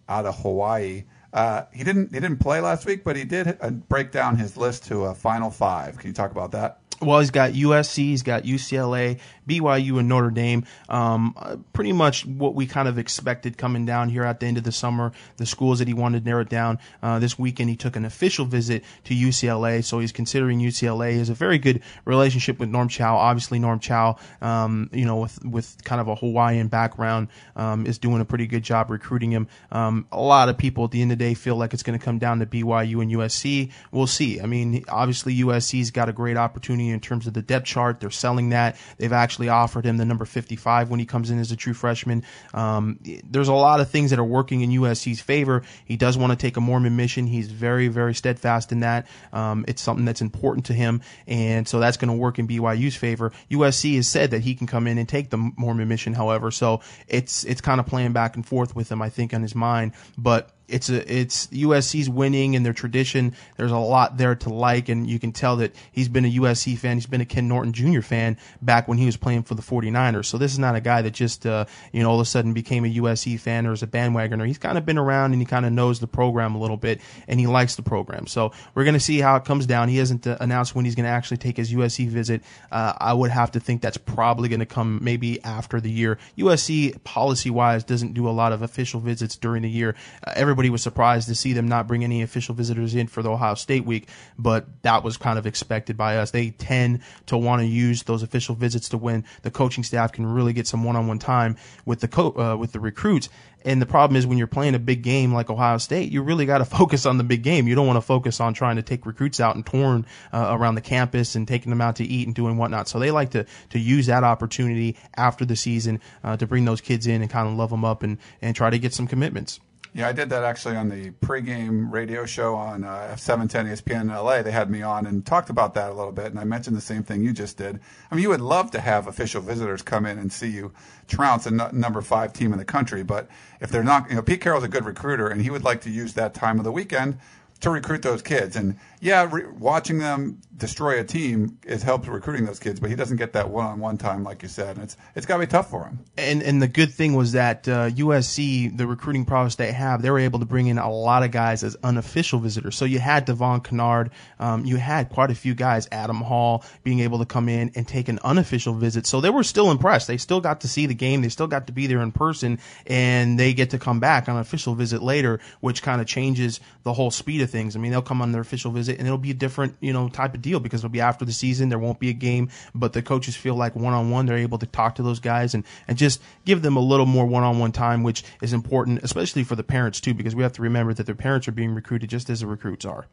out of Hawaii. Uh, he didn't he didn't play last week, but he did uh, break down his list to a final five. Can you talk about that? Well, he's got USC, he's got UCLA, BYU, and Notre Dame. Um, pretty much what we kind of expected coming down here at the end of the summer. The schools that he wanted to narrow down. Uh, this weekend, he took an official visit to UCLA, so he's considering UCLA. He has a very good relationship with Norm Chow. Obviously, Norm Chow, um, you know, with with kind of a Hawaiian background, um, is doing a pretty good job recruiting him. Um, a lot of people at the end of the day feel like it's going to come down to BYU and USC. We'll see. I mean, obviously USC's got a great opportunity in terms of the depth chart. They're selling that. They've actually offered him the number 55 when he comes in as a true freshman. Um, there's a lot of things that are working in USC's favor. He does want to take a Mormon mission. He's very, very steadfast in that. Um, it's something that's important to him, and so that's going to work in BYU's favor. USC has said that he can come in and take the Mormon mission, however, so it's it's kind of playing back and forth with him, I think, on his mind, but it's a it's USC's winning and their tradition. There's a lot there to like, and you can tell that he's been a USC fan. He's been a Ken Norton Jr. fan back when he was playing for the 49ers. So this is not a guy that just uh, you know all of a sudden became a USC fan or is a bandwagoner. He's kind of been around and he kind of knows the program a little bit, and he likes the program. So we're to see how it comes down. He hasn't uh, announced when he's to actually take his USC visit. Uh, I would have to think that's probably to come maybe after the year. USC policy wise doesn't do a lot of official visits during the year. Uh, everybody was surprised to see them not bring any official visitors in for the Ohio State week, but that was kind of expected by us. They tend to want to use those official visits to when the coaching staff can really get some one-on-one time with the co- uh, with the recruits. And the problem is when you're playing a big game like Ohio State, you really got to [laughs] focus on the big game. You don't want to focus on trying to take recruits out and torn uh, around the campus and taking them out to eat and doing whatnot. So they like to to use that opportunity after the season uh, to bring those kids in and kind of love them up and and try to get some commitments. Yeah, I did that actually on the pregame radio show on uh, 710 ESPN in LA. They had me on and talked about that a little bit, and I mentioned the same thing you just did. I mean, you would love to have official visitors come in and see you trounce a n- number five team in the country, but if they're not, you know, Pete Carroll's a good recruiter, and he would like to use that time of the weekend to recruit those kids. And yeah, re- watching them destroy a team is helps recruiting those kids, but he doesn't get that one-on-one time like you said. And it's it's got to be tough for him. And and the good thing was that uh, USC, the recruiting prowess they have, they were able to bring in a lot of guys as unofficial visitors. So you had Devon Kennard, um, you had quite a few guys, Adam Hall, being able to come in and take an unofficial visit. So they were still impressed. They still got to see the game. They still got to be there in person, and they get to come back on an official visit later, which kind of changes the whole speed of things. I mean, they'll come on their official visit, and it'll be a different you know type of deal because it'll be after the season. There won't be a game, but the coaches feel like one on one, they're able to talk to those guys and and just give them a little more one on one time, which is important, especially for the parents too, because we have to remember that their parents are being recruited just as the recruits are.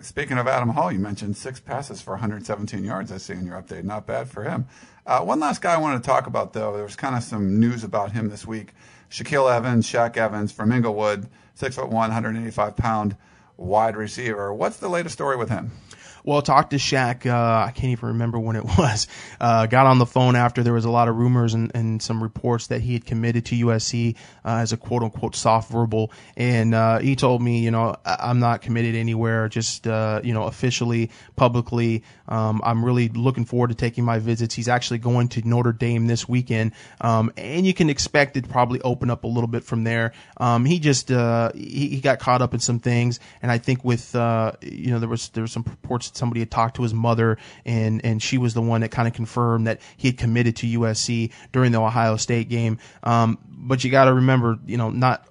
Speaking of Adam Hall, you mentioned six passes for 117 yards. I see in your update. Not bad for him. Uh, one last guy I wanted to talk about, though. There was kind of some news about him this week. Shaquille Evans, Shaq Evans from Inglewood, six foot one, 185 pound wide receiver. What's the latest story with him? Well, talked to Shaq. Uh, I can't even remember when it [laughs] was. Uh, got on the phone after there was a lot of rumors and, and some reports that he had committed to USC uh, as a quote unquote soft verbal. And uh, he told me, you know, I'm not committed anywhere, just, uh, you know, officially, publicly. Um, I'm really looking forward to taking my visits. He's actually going to Notre Dame this weekend. Um, and you can expect it probably open up a little bit from there. Um, he just, uh, he, he, got caught up in some things. And I think with, you know, there was, there was some reports somebody had talked to his mother and and she was the one that kind of confirmed that he had committed to USC during the Ohio State game. Um, but you got to remember, you know, not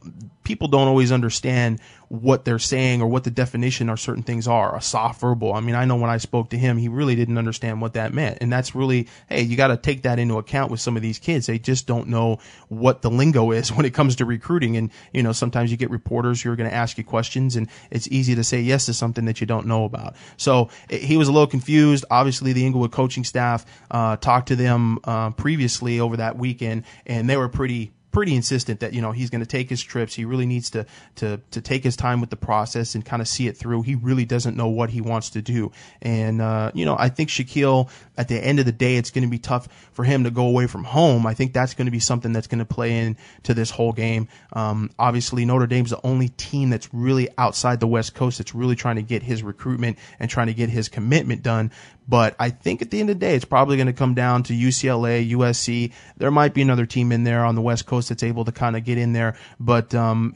people don't always understand what they're saying or what the definition or certain things are. A soft verbal. I mean, I know when I spoke to him, he really didn't understand what that meant. And that's really, hey, you got to take that into account with some of these kids. They just don't know what the lingo is [laughs] when it comes to recruiting. And, you know, sometimes you get reporters who are going to ask you questions and it's easy to say yes to something that you don't know about. So he was a little confused. Obviously, the Inglewood coaching staff, uh, talked to them, uh, previously over that weekend and they were pretty, pretty insistent that you know he's going to take his trips. He really needs to to to take his time with the process and kind of see it through. He really doesn't know what he wants to do, and uh, you know I think Shaquille at the end of the day it's going to be tough for him to go away from home. I think that's going to be something that's going to play into this whole game. Um, obviously Notre Dame's the only team that's really outside the West Coast that's really trying to get his recruitment and trying to get his commitment done. But I think at the end of the day, it's probably going to come down to UCLA, USC. There might be another team in there on the West Coast that's able to kind of get in there. But um,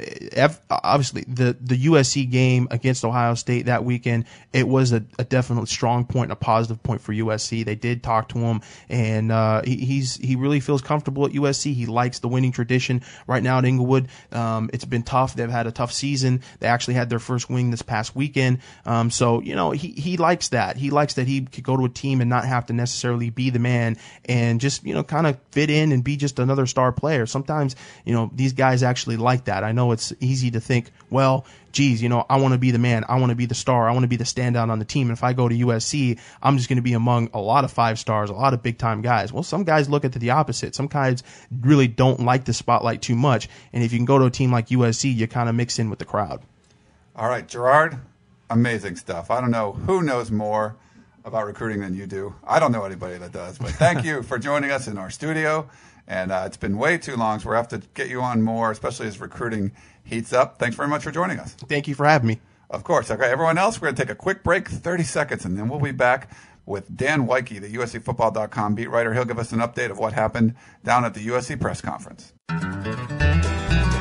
obviously, the the USC game against Ohio State that weekend, it was a, a definite strong point and a positive point for USC. They did talk to him, and uh, he, he's he really feels comfortable at USC. He likes the winning tradition right now at Inglewood. Um, it's been tough. They've had a tough season. They actually had their first win this past weekend. Um, so you know he he likes that. He likes that he could go to a team and not have to necessarily be the man and just, you know, kind of fit in and be just another star player. Sometimes, you know, these guys actually like that. I know it's easy to think, well, geez, you know, I want to be the man. I want to be the star. I want to be the standout on the team. And if I go to USC, I'm just going to be among a lot of five stars, a lot of big time guys. Well, some guys look at the opposite. Some guys really don't like the spotlight too much. And if you can go to a team like USC, you kind of mix in with the crowd. All right, Gerard, amazing stuff. I don't know who knows more about recruiting than you do. I don't know anybody that does, but thank you for joining us in our studio. And uh, it's been way too long, so we'll have to get you on more, especially as recruiting heats up. Thanks very much for joining us. Thank you for having me. Of course. Okay, everyone else, we're going to take a quick break, 30 seconds, and then we'll be back with Dan Woike, the USCFootball.com beat writer. He'll give us an update of what happened down at the USC press conference.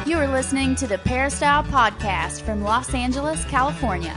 You are listening to the Peristyle Podcast from Los Angeles, California.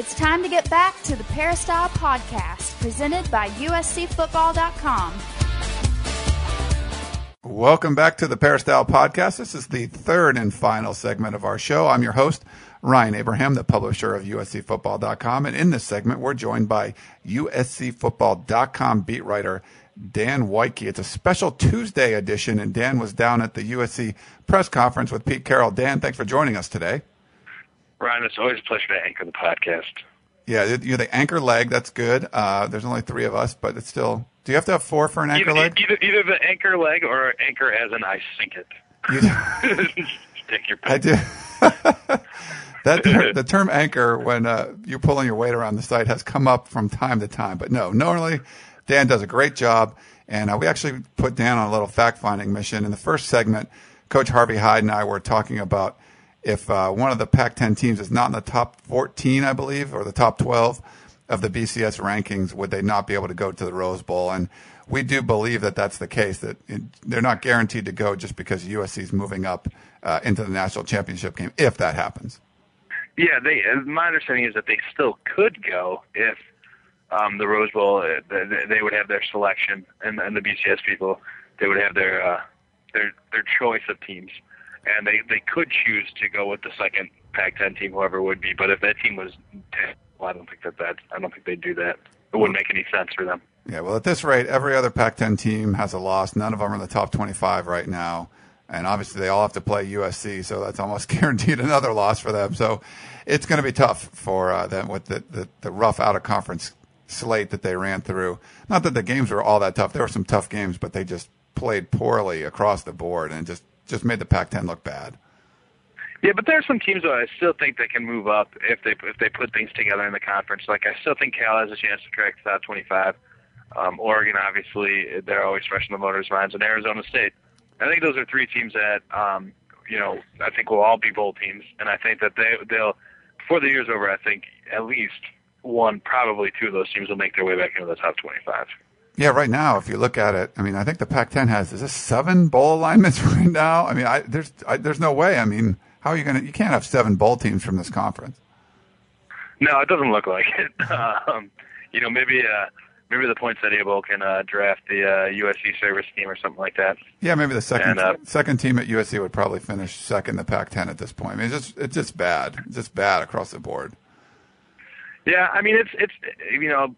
It's time to get back to the Peristyle Podcast, presented by USCFootball.com. Welcome back to the Peristyle Podcast. This is the third and final segment of our show. I'm your host, Ryan Abraham, the publisher of USCFootball.com. And in this segment, we're joined by USCFootball.com beat writer Dan Woike. It's a special Tuesday edition, and Dan was down at the USC press conference with Pete Carroll. Dan, thanks for joining us today. Ryan, it's always a pleasure to anchor the podcast. Yeah, you're the anchor leg. That's good. Uh, there's only three of us, but it's still. Do you have to have four for an anchor either, leg? Either, either the anchor leg or anchor as in [laughs] I sink it. Take your pick. I do. [laughs] that ter- the term anchor when uh, you're pulling your weight around the site has come up from time to time, but no, normally Dan does a great job, and uh, we actually put Dan on a little fact finding mission. In the first segment, Coach Harvey Hyde and I were talking about if uh, one of the Pac-10 teams is not in the top 14, I believe, or the top 12 of the BCS rankings, would they not be able to go to the Rose Bowl? And we do believe that that's the case. That it, they're not guaranteed to go just because USC is moving up uh, into the national championship game, if that happens. Yeah, they. My understanding is that they still could go if um, the Rose Bowl. Uh, would have their selection, and, and the BCS people they would have their uh, their their choice of teams and they they could choose to go with the second Pac-10 team, whoever would be. But if that team was well, I don't think that that I don't think they'd do that. It wouldn't make any sense for them. Yeah, well, at this rate, every other Pac-10 team has a loss. None of them are in the top 25 right now, and obviously they all have to play USC, so that's almost [laughs] guaranteed another loss for them. So it's going to be tough for uh, them with the, the the rough out of conference slate that they ran through. Not that the games were all that tough; there were some tough games, but they just played poorly across the board and just just made the Pac-10 look bad. Yeah, but there are some teams that I still think they can move up if they if they put things together in the conference. Like I still think Cal has a chance to crack the top 25. Um, Oregon, obviously, they're always fresh in the voters' minds, and Arizona State. I think those are three teams that um, you know I think will all be bowl teams, and I think that they they'll before the year's over. I think at least one, probably two of those teams will make their way back into the top 25. Yeah, right now, if you look at it, I mean, I think the Pac-10 has is this seven bowl alignments [laughs] right now. I mean, I, there's I, there's no way. I mean, how are you gonna? You can't have seven bowl teams from this conference. No, it doesn't look like it. [laughs] Um, you know, maybe uh, maybe the Poinsettia Bowl can uh, draft the uh, USC service team or something like that. Yeah, maybe the second And, uh, second team at USC would probably finish second in the Pac-10 at this point. I mean, it's just it's just bad. It's just bad across the board. Yeah, I mean, it's it's you know,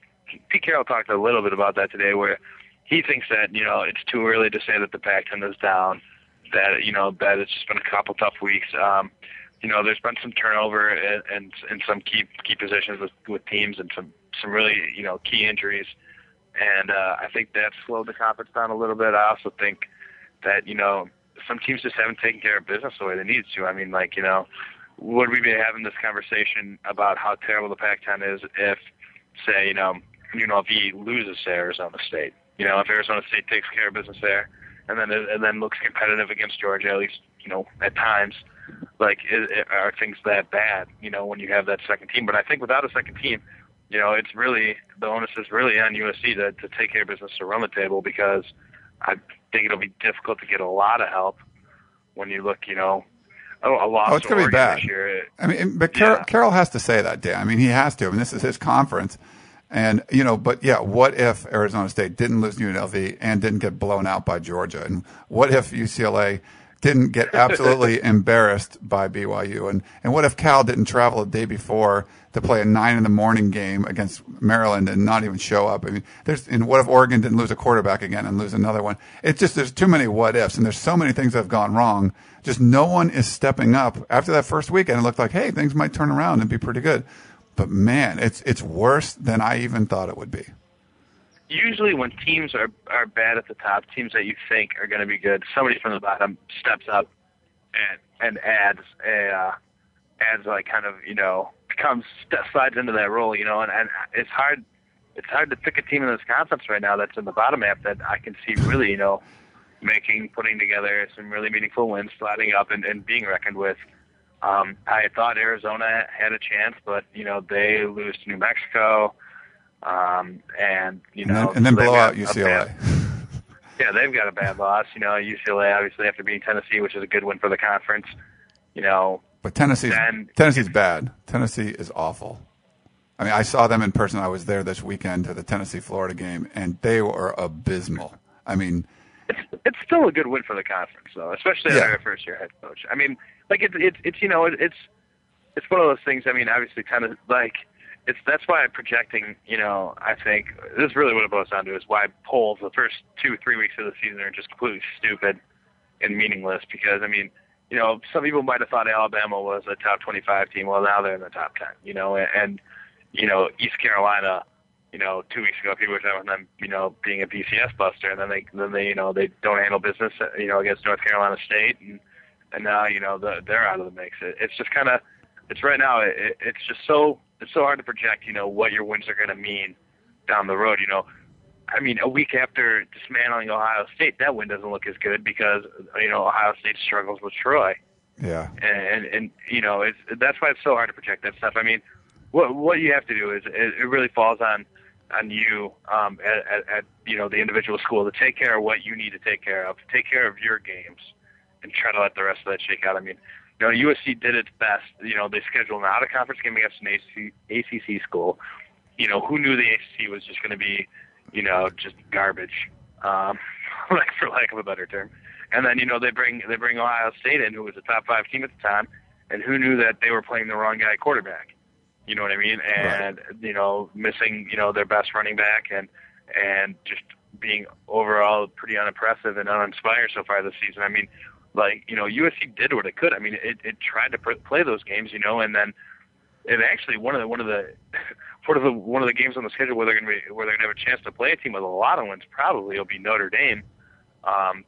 Pete Carroll talked a little bit about that today, where he thinks that you know it's too early to say that the Pac-10 is down, that you know that it's just been a couple tough weeks. Um, you know, there's been some turnover and and, and some key key positions with with teams and some some really you know key injuries, and uh, I think that's slowed the conference down a little bit. I also think that you know some teams just haven't taken care of business the way they need to. I mean, like you know, would we be having this conversation about how terrible the Pac-10 is if, say, you know, UNLV loses to Arizona State? You know, if Arizona State takes care of business there, and then and then looks competitive against Georgia, at least you know at times, like is, are things that bad? You know, when you have that second team. But I think without a second team, you know, it's really the onus is really on USC to to take care of business to run the table because I think it'll be difficult to get a lot of help when you look, you know, oh, a loss Oh, it's gonna be bad. I mean, but Carroll, Yeah. Carroll has to say that, Dan. I mean, he has to. I mean, this is his conference. And, you know, but yeah, what if Arizona State didn't lose to UNLV and didn't get blown out by Georgia? And what if UCLA didn't get [laughs] absolutely embarrassed by BYU? And, and what if Cal didn't travel the day before to play a nine in the morning game against Maryland and not even show up? I mean, there's, and what if Oregon didn't lose a quarterback again and lose another one? It's just, there's too many what ifs and there's so many things that have gone wrong. Just no one is stepping up. After that first weekend, it looked like, hey, things might turn around and be pretty good. But man, it's, it's worse than I even thought it would be. usually when teams are are bad at the top, teams that you think are going to be good, somebody from the bottom steps up and and adds a uh, adds like kind of you know becomes slides into that role, you know, and and it's hard it's hard to pick a team in this conference right now that's in the bottom half that I can see really you know making putting together some really meaningful wins, sliding up and, and being reckoned with. Um, I thought Arizona had a chance, but you know they lose to New Mexico, um, and you And know then, and then so blow out UCLA. bad- [laughs] yeah, they've got a bad loss. You know, UCLA obviously after beating Tennessee, which is a good win for the conference. You know, But Tennessee's Then- Tennessee's bad. Tennessee is awful. I mean, I saw them in person. I was there this weekend to the Tennessee Florida game, and they were abysmal. I mean, it's it's still a good win for the conference, though, especially Yeah. under a first year head coach. I mean, like it's it's it's you know it, it's it's one of those things. I mean, obviously, kind of like it's that's why projecting. You know, I think this is really what it boils down to is why polls the first two three weeks of the season are just completely stupid and meaningless. Because I mean, you know, some people might have thought Alabama was a top 25 team. Well, now they're in the top 10. You know, and, and you know East Carolina you know, two weeks ago people were talking about them, you know, being a BCS buster, and then they then they you know they don't handle business, you know, against North Carolina State, and and now you know the, they're out of the mix. It, it's just kind of it's right now. It, it's just so it's so hard to project, you know, what your wins are going to mean down the road. You know, I mean, a week after dismantling Ohio State, that win doesn't look as good because you know Ohio State struggles with Troy yeah, and and you know it's that's why it's so hard to project that stuff. I mean, what what you have to do is it, it really falls on on you um, at, at, at you know the individual school to take care of what you need to take care of, take care of your games, and try to let the rest of that shake out. I mean, you know USC did its best. You know they scheduled an out of conference game against an ACC, ACC school. You know who knew the ACC was just going to be you know just garbage, um, [laughs] like for lack of a better term. And then you know they bring they bring Ohio State in, who was a top five team at the time, and who knew that they were playing the wrong guy quarterback. You know what I mean? And you know missing you know their best running back and and just being overall pretty unimpressive and uninspired so far this season. I mean, like you know USC did what it could. I mean, it, it tried to pr- play those games, you know, and then it actually one of the one of the [laughs] one of the one of the games on the schedule where they're going to be where they're going to have a chance to play a team with a lot of wins probably will be Notre Dame. Um,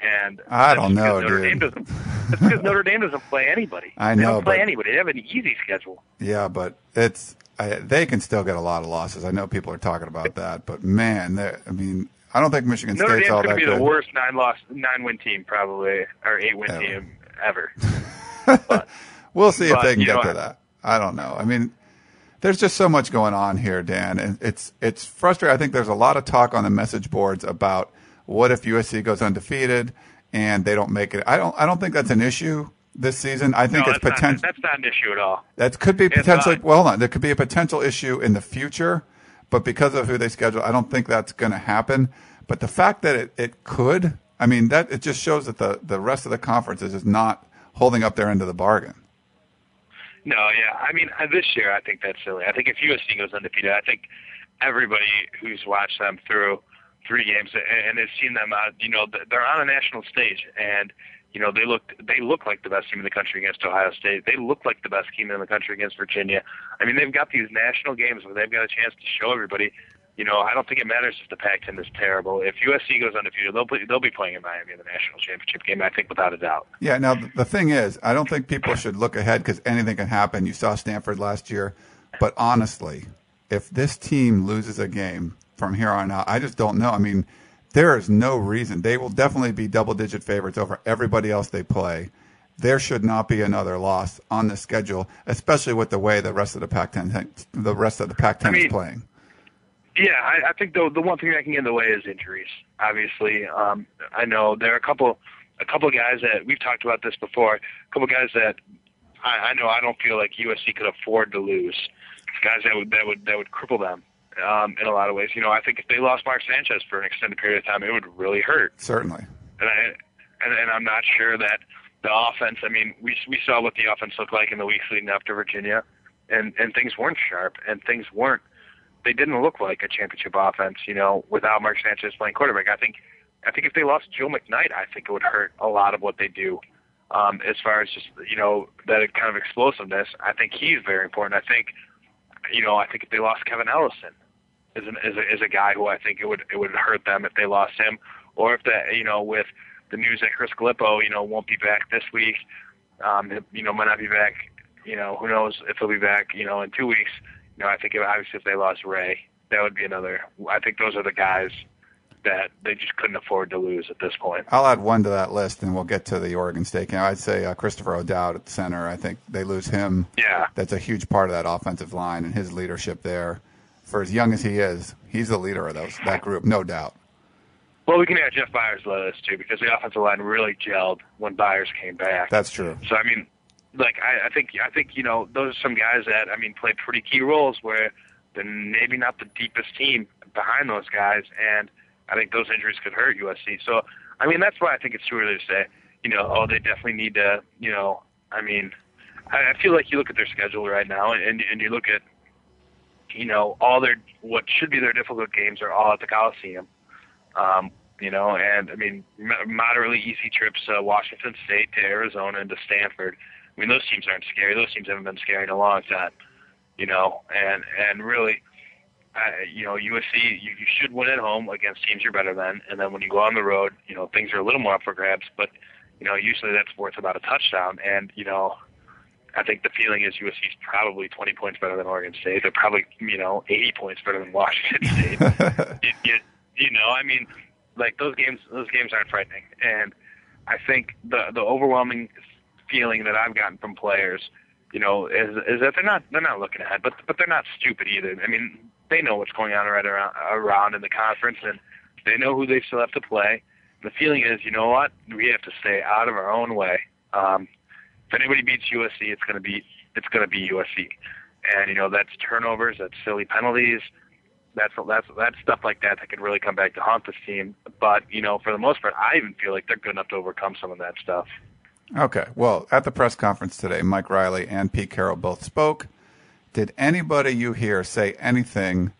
and I don't know, Notre dude. Dame doesn't. It's because [laughs] Notre Dame doesn't play anybody. I They know, don't play but- anybody. They have an easy schedule. yeah, but it's I, they can still get a lot of losses. I know people are talking about that, but man, they're- I mean, I don't think Michigan Notre State's Dame's all that be good. the worst nine loss nine win team probably or eight win Ever. team ever. [laughs] We'll see if they can get know, to that. I don't know. I mean, there's just so much going on here, Dan, and it's it's frustrating. I think there's a lot of talk on the message boards about what if USC goes undefeated and they don't make it. I don't. I don't think that's an issue this season. I think no, it's potential. that's not an issue at all. That could be It's potentially. not. Well. There could be a potential issue in the future, but because of who they schedule, I don't think that's going to happen. But the fact that it, it could, I mean, that it just shows that the the rest of the conference is just not holding up their end of the bargain. No, yeah. I mean, uh, this year I think that's silly. I think if USC goes undefeated, I think everybody who's watched them through three games and, has seen them out, you know, they're on a national stage, and you know they look they look like the best team in the country against Ohio State. They look like the best team in the country against Virginia. I mean, they've got these national games where they've got a chance to show everybody. You know, I don't think it matters if the Pac-10 is terrible. If USC goes undefeated, they'll be, they'll be playing in Miami in the national championship game. I think without a doubt. Yeah. Now th- the thing is, I don't think people should look ahead because anything can happen. You saw Stanford last year, but honestly, if this team loses a game from here on out, I just don't know. I mean, there is no reason they will definitely be double-digit favorites over everybody else they play, there should not be another loss on the schedule, especially with the way the rest of the Pac-10 the rest of the Pac-10 I mean, is playing. Yeah, I, I think the the one thing that can get in the way is injuries. Obviously, um, I know there are a couple a couple of guys that we've talked about this before. A couple of guys that I, I know I don't feel like USC could afford to lose. Guys that would that would that would cripple them um, in a lot of ways. You know, I think if they lost Mark Sanchez for an extended period of time, it would really hurt. Certainly. And I and, and I'm not sure that the offense. I mean, we we saw what the offense looked like in the weeks leading up to Virginia, and and things weren't sharp, and things weren't. They didn't look like a championship offense, you know, without Mark Sanchez playing quarterback. I think, I think if they lost Joe McKnight, I think it would hurt a lot of what they do. Um, as far as just you know that kind of explosiveness, I think he's very important. I think, you know, I think if they lost Kevin Ellison, is an, is a, is a guy who I think it would it would hurt them if they lost him, or if that you know with the news that Chris Galippo, you know, won't be back this week. Um, you know, might not be back. You know, who knows if he'll be back. You know, in two weeks. You know, I think if, obviously if they lost Ray, that would be another. I think those are the guys that they just couldn't afford to lose at this point. I'll add one to that list, and we'll get to the Oregon State game. I'd say uh, Kristofer O'Dowd at the center. I think they lose him. Yeah, that's a huge part of that offensive line and his leadership there. For as young as he is, he's the leader of those that group, no doubt. Well, we can add Jeff Byers to this too because the offensive line really gelled when Byers came back. That's true. So I mean, like I, I think I think you know those are some guys that I mean play pretty key roles where they're maybe not the deepest team behind those guys, and I think those injuries could hurt USC. So I mean that's why I think it's too early to say. You know, oh they definitely need to. You know, I mean, I, I feel like you look at their schedule right now, and and you look at you know all their what should be their difficult games are all at the Coliseum. Um, you know, and I mean, moderately easy trips to Washington State, to Arizona, and to Stanford. I mean, those teams aren't scary. Those teams haven't been scary in a long time. You know, and and really, uh, you know, USC, you, you should win at home against teams you're better than, and then when you go on the road, you know, things are a little more up for grabs. But you know, usually that's worth about a touchdown. And you know, I think the feeling is USC is probably 20 points better than Oregon State. They're probably you know 80 points better than Washington [laughs] State. you, you, you know, I mean, like those games, those games aren't frightening. And I think the the overwhelming feeling that I've gotten from players, you know, is is that they're not they're not looking ahead, but but they're not stupid either. I mean, they know what's going on right around around in the conference, and they know who they still have to play. The feeling is, you know what, we have to stay out of our own way. Um, if anybody beats USC, it's going to be it's going to be USC, and you know that's turnovers, that's silly penalties that's that's that's stuff like that that could really come back to haunt this team. But you know, for the most part, I even feel like they're good enough to overcome some of that stuff. Okay. Well, at the press conference today, Mike Riley and Pete Carroll both spoke. Did anybody you hear say anything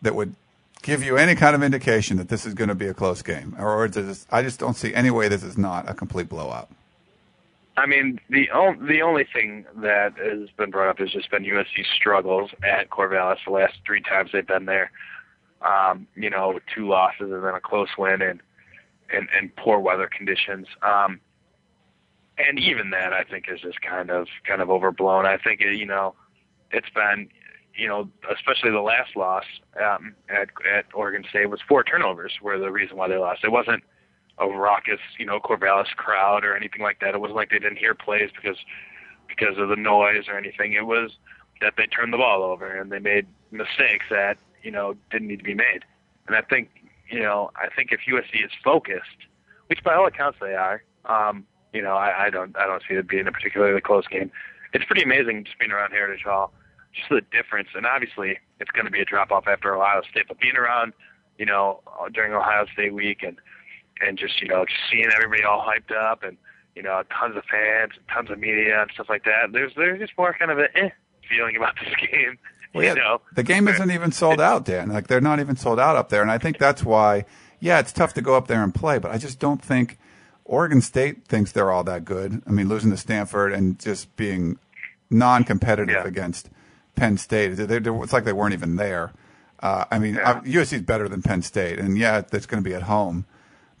that would give you any kind of indication that this is going to be a close game, or is this, I just don't see any way this is not a complete blowout? I mean, the on, the only thing that has been brought up has just been USC's struggles at Corvallis the last three times they've been there. Um, you know, two losses and then a close win and and, and poor weather conditions. Um, and even that, I think, is just kind of kind of overblown. I think it, you know, it's been, you know, especially the last loss um, at at Oregon State was four turnovers were the reason why they lost. It wasn't a raucous, you know, Corvallis crowd or anything like that. It wasn't like they didn't hear plays because because of the noise or anything. It was that they turned the ball over and they made mistakes that you know didn't need to be made. And I think you know I think if USC is focused, which by all accounts they are, um, you know I, I don't I don't see it being a particularly close game. It's pretty amazing just being around Heritage Hall, just the difference. And obviously it's going to be a drop off after Ohio State, but being around, you know, during Ohio State week and and just you know just seeing everybody all hyped up and you know tons of fans and tons of media and stuff like that. There's there's just more kind of a eh feeling about [laughs] this game. Well, yeah, you know? the game isn't even sold out, Dan. Like they're not even sold out up there, and I think that's why. Yeah, it's tough to go up there and play, but I just don't think Oregon State thinks they're all that good. I mean, losing to Stanford and just being non-competitive Yeah. against Penn State, they, they, it's like they weren't even there. Uh, I mean, Yeah. USC is better than Penn State, and yeah, it's going to be at home.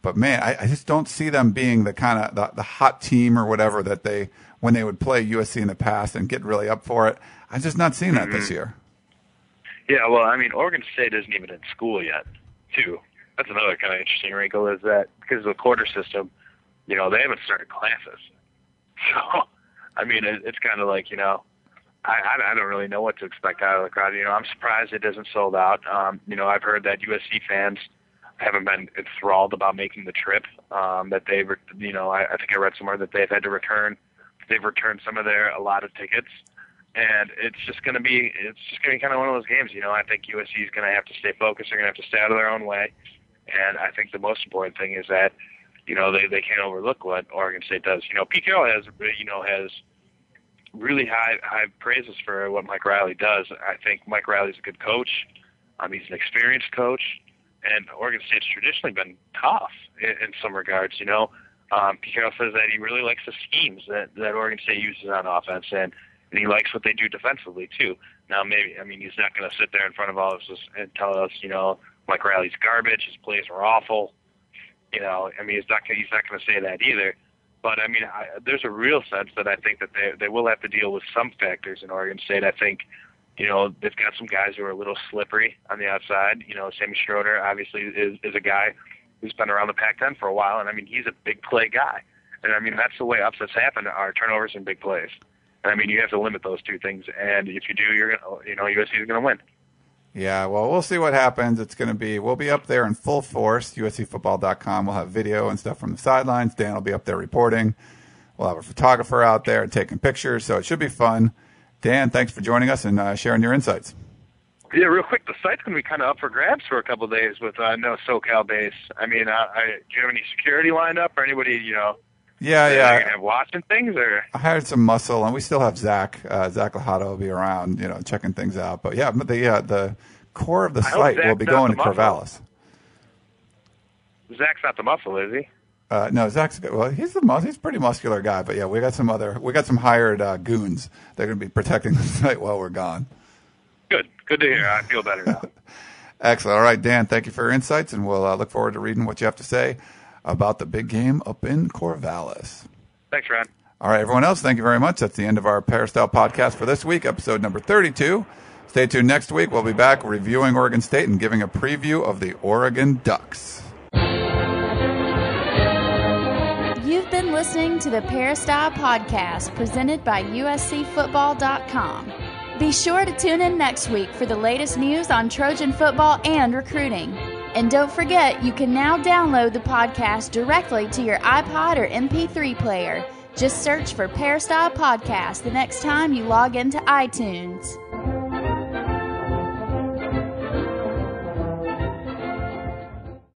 But man, I, I just don't see them being the kind of the, the hot team or whatever that they when they would play USC in the past and get really up for it. I'm just not seeing that this year. Yeah, well, I mean, Oregon State isn't even in school yet, too. That's another kind of interesting wrinkle is that because of the quarter system, you know, they haven't started classes. [laughs] So, I mean, it, it's kind of like you know, I, I I don't really know what to expect out of the crowd. You know, I'm surprised it isn't sold out. Um, you know, I've heard that USC fans haven't been enthralled about making the trip. Um, that they've, you know, I, I think I read somewhere that they've had to return, they've returned some of their allotted tickets, and it's just going to be, it's just going to be kind of one of those games. You know, I think USC is going to have to stay focused. They're going to have to stay out of their own way, and I think the most important thing is that, you know, they they can't overlook what Oregon State does. You know, Carroll has, you know, has really high high praises for what Mike Riley does. I think Mike Riley's a good coach. Um, he's an experienced coach and Oregon State's traditionally been tough in, in some regards. You know, um, Carroll says that he really likes the schemes that that Oregon State uses on offense, and and he likes what they do defensively too. Now, maybe I mean he's not going to sit there in front of all of us and tell us, you know, Mike Riley's garbage, his plays were awful. You know, I mean he's not he's not going to say that either. But I mean, I, there's a real sense that I think that they they will have to deal with some factors in Oregon State. I think you know, they've got some guys who are a little slippery on the outside. You know, Sammie Stroughter obviously is is a guy who's been around the Pac-10 for a while, and I mean he's a big play guy. And I mean that's the way upsets happen are turnovers and big plays. And I mean you have to limit those two things, and if you do, you're gonna you know USC is gonna win. Yeah, well, we'll see what happens. It's going to be, we'll be up there in full force. USCFootball.com. We'll have video and stuff from the sidelines. Dan will be up there reporting. We'll have a photographer out there taking pictures, so it should be fun. Dan, thanks for joining us and uh, sharing your insights. Yeah, real quick, the site's going to be kind of up for grabs for a couple of days with uh, no SoCal base. I mean, uh, I, do you have any security lined up or anybody, you know? Yeah, yeah. Have watching things or? I hired some muscle, and we still have Zach. Uh, Zach Lahado will be around, you know, checking things out. But yeah, the uh, the core of the I site will be going to. Corvallis. Zach's not the muscle, is he? Uh, no, Zach's good. Well, he's the mus- he's a pretty muscular guy, but yeah, we got some other we got some hired uh, goons. They're going to be protecting the [laughs] site while we're gone. Good, good to hear. I feel better now. [laughs] Excellent. All right, Dan, thank you for your insights, and we'll uh, look forward to reading what you have to say about the big game up in Corvallis. Thanks, Ron. All right, everyone else, thank you very much. That's the end of our Peristyle podcast for this week, episode number 32. Stay tuned next week. We'll be back reviewing Oregon State and giving a preview of the Oregon Ducks. Listening to the Peristyle Podcast presented by USCFootball.com. Be sure to tune in next week for the latest news on Trojan football and recruiting. And don't forget, you can now download the podcast directly to your iPod or MP3 player. Just search for Peristyle Podcast the next time you log into iTunes.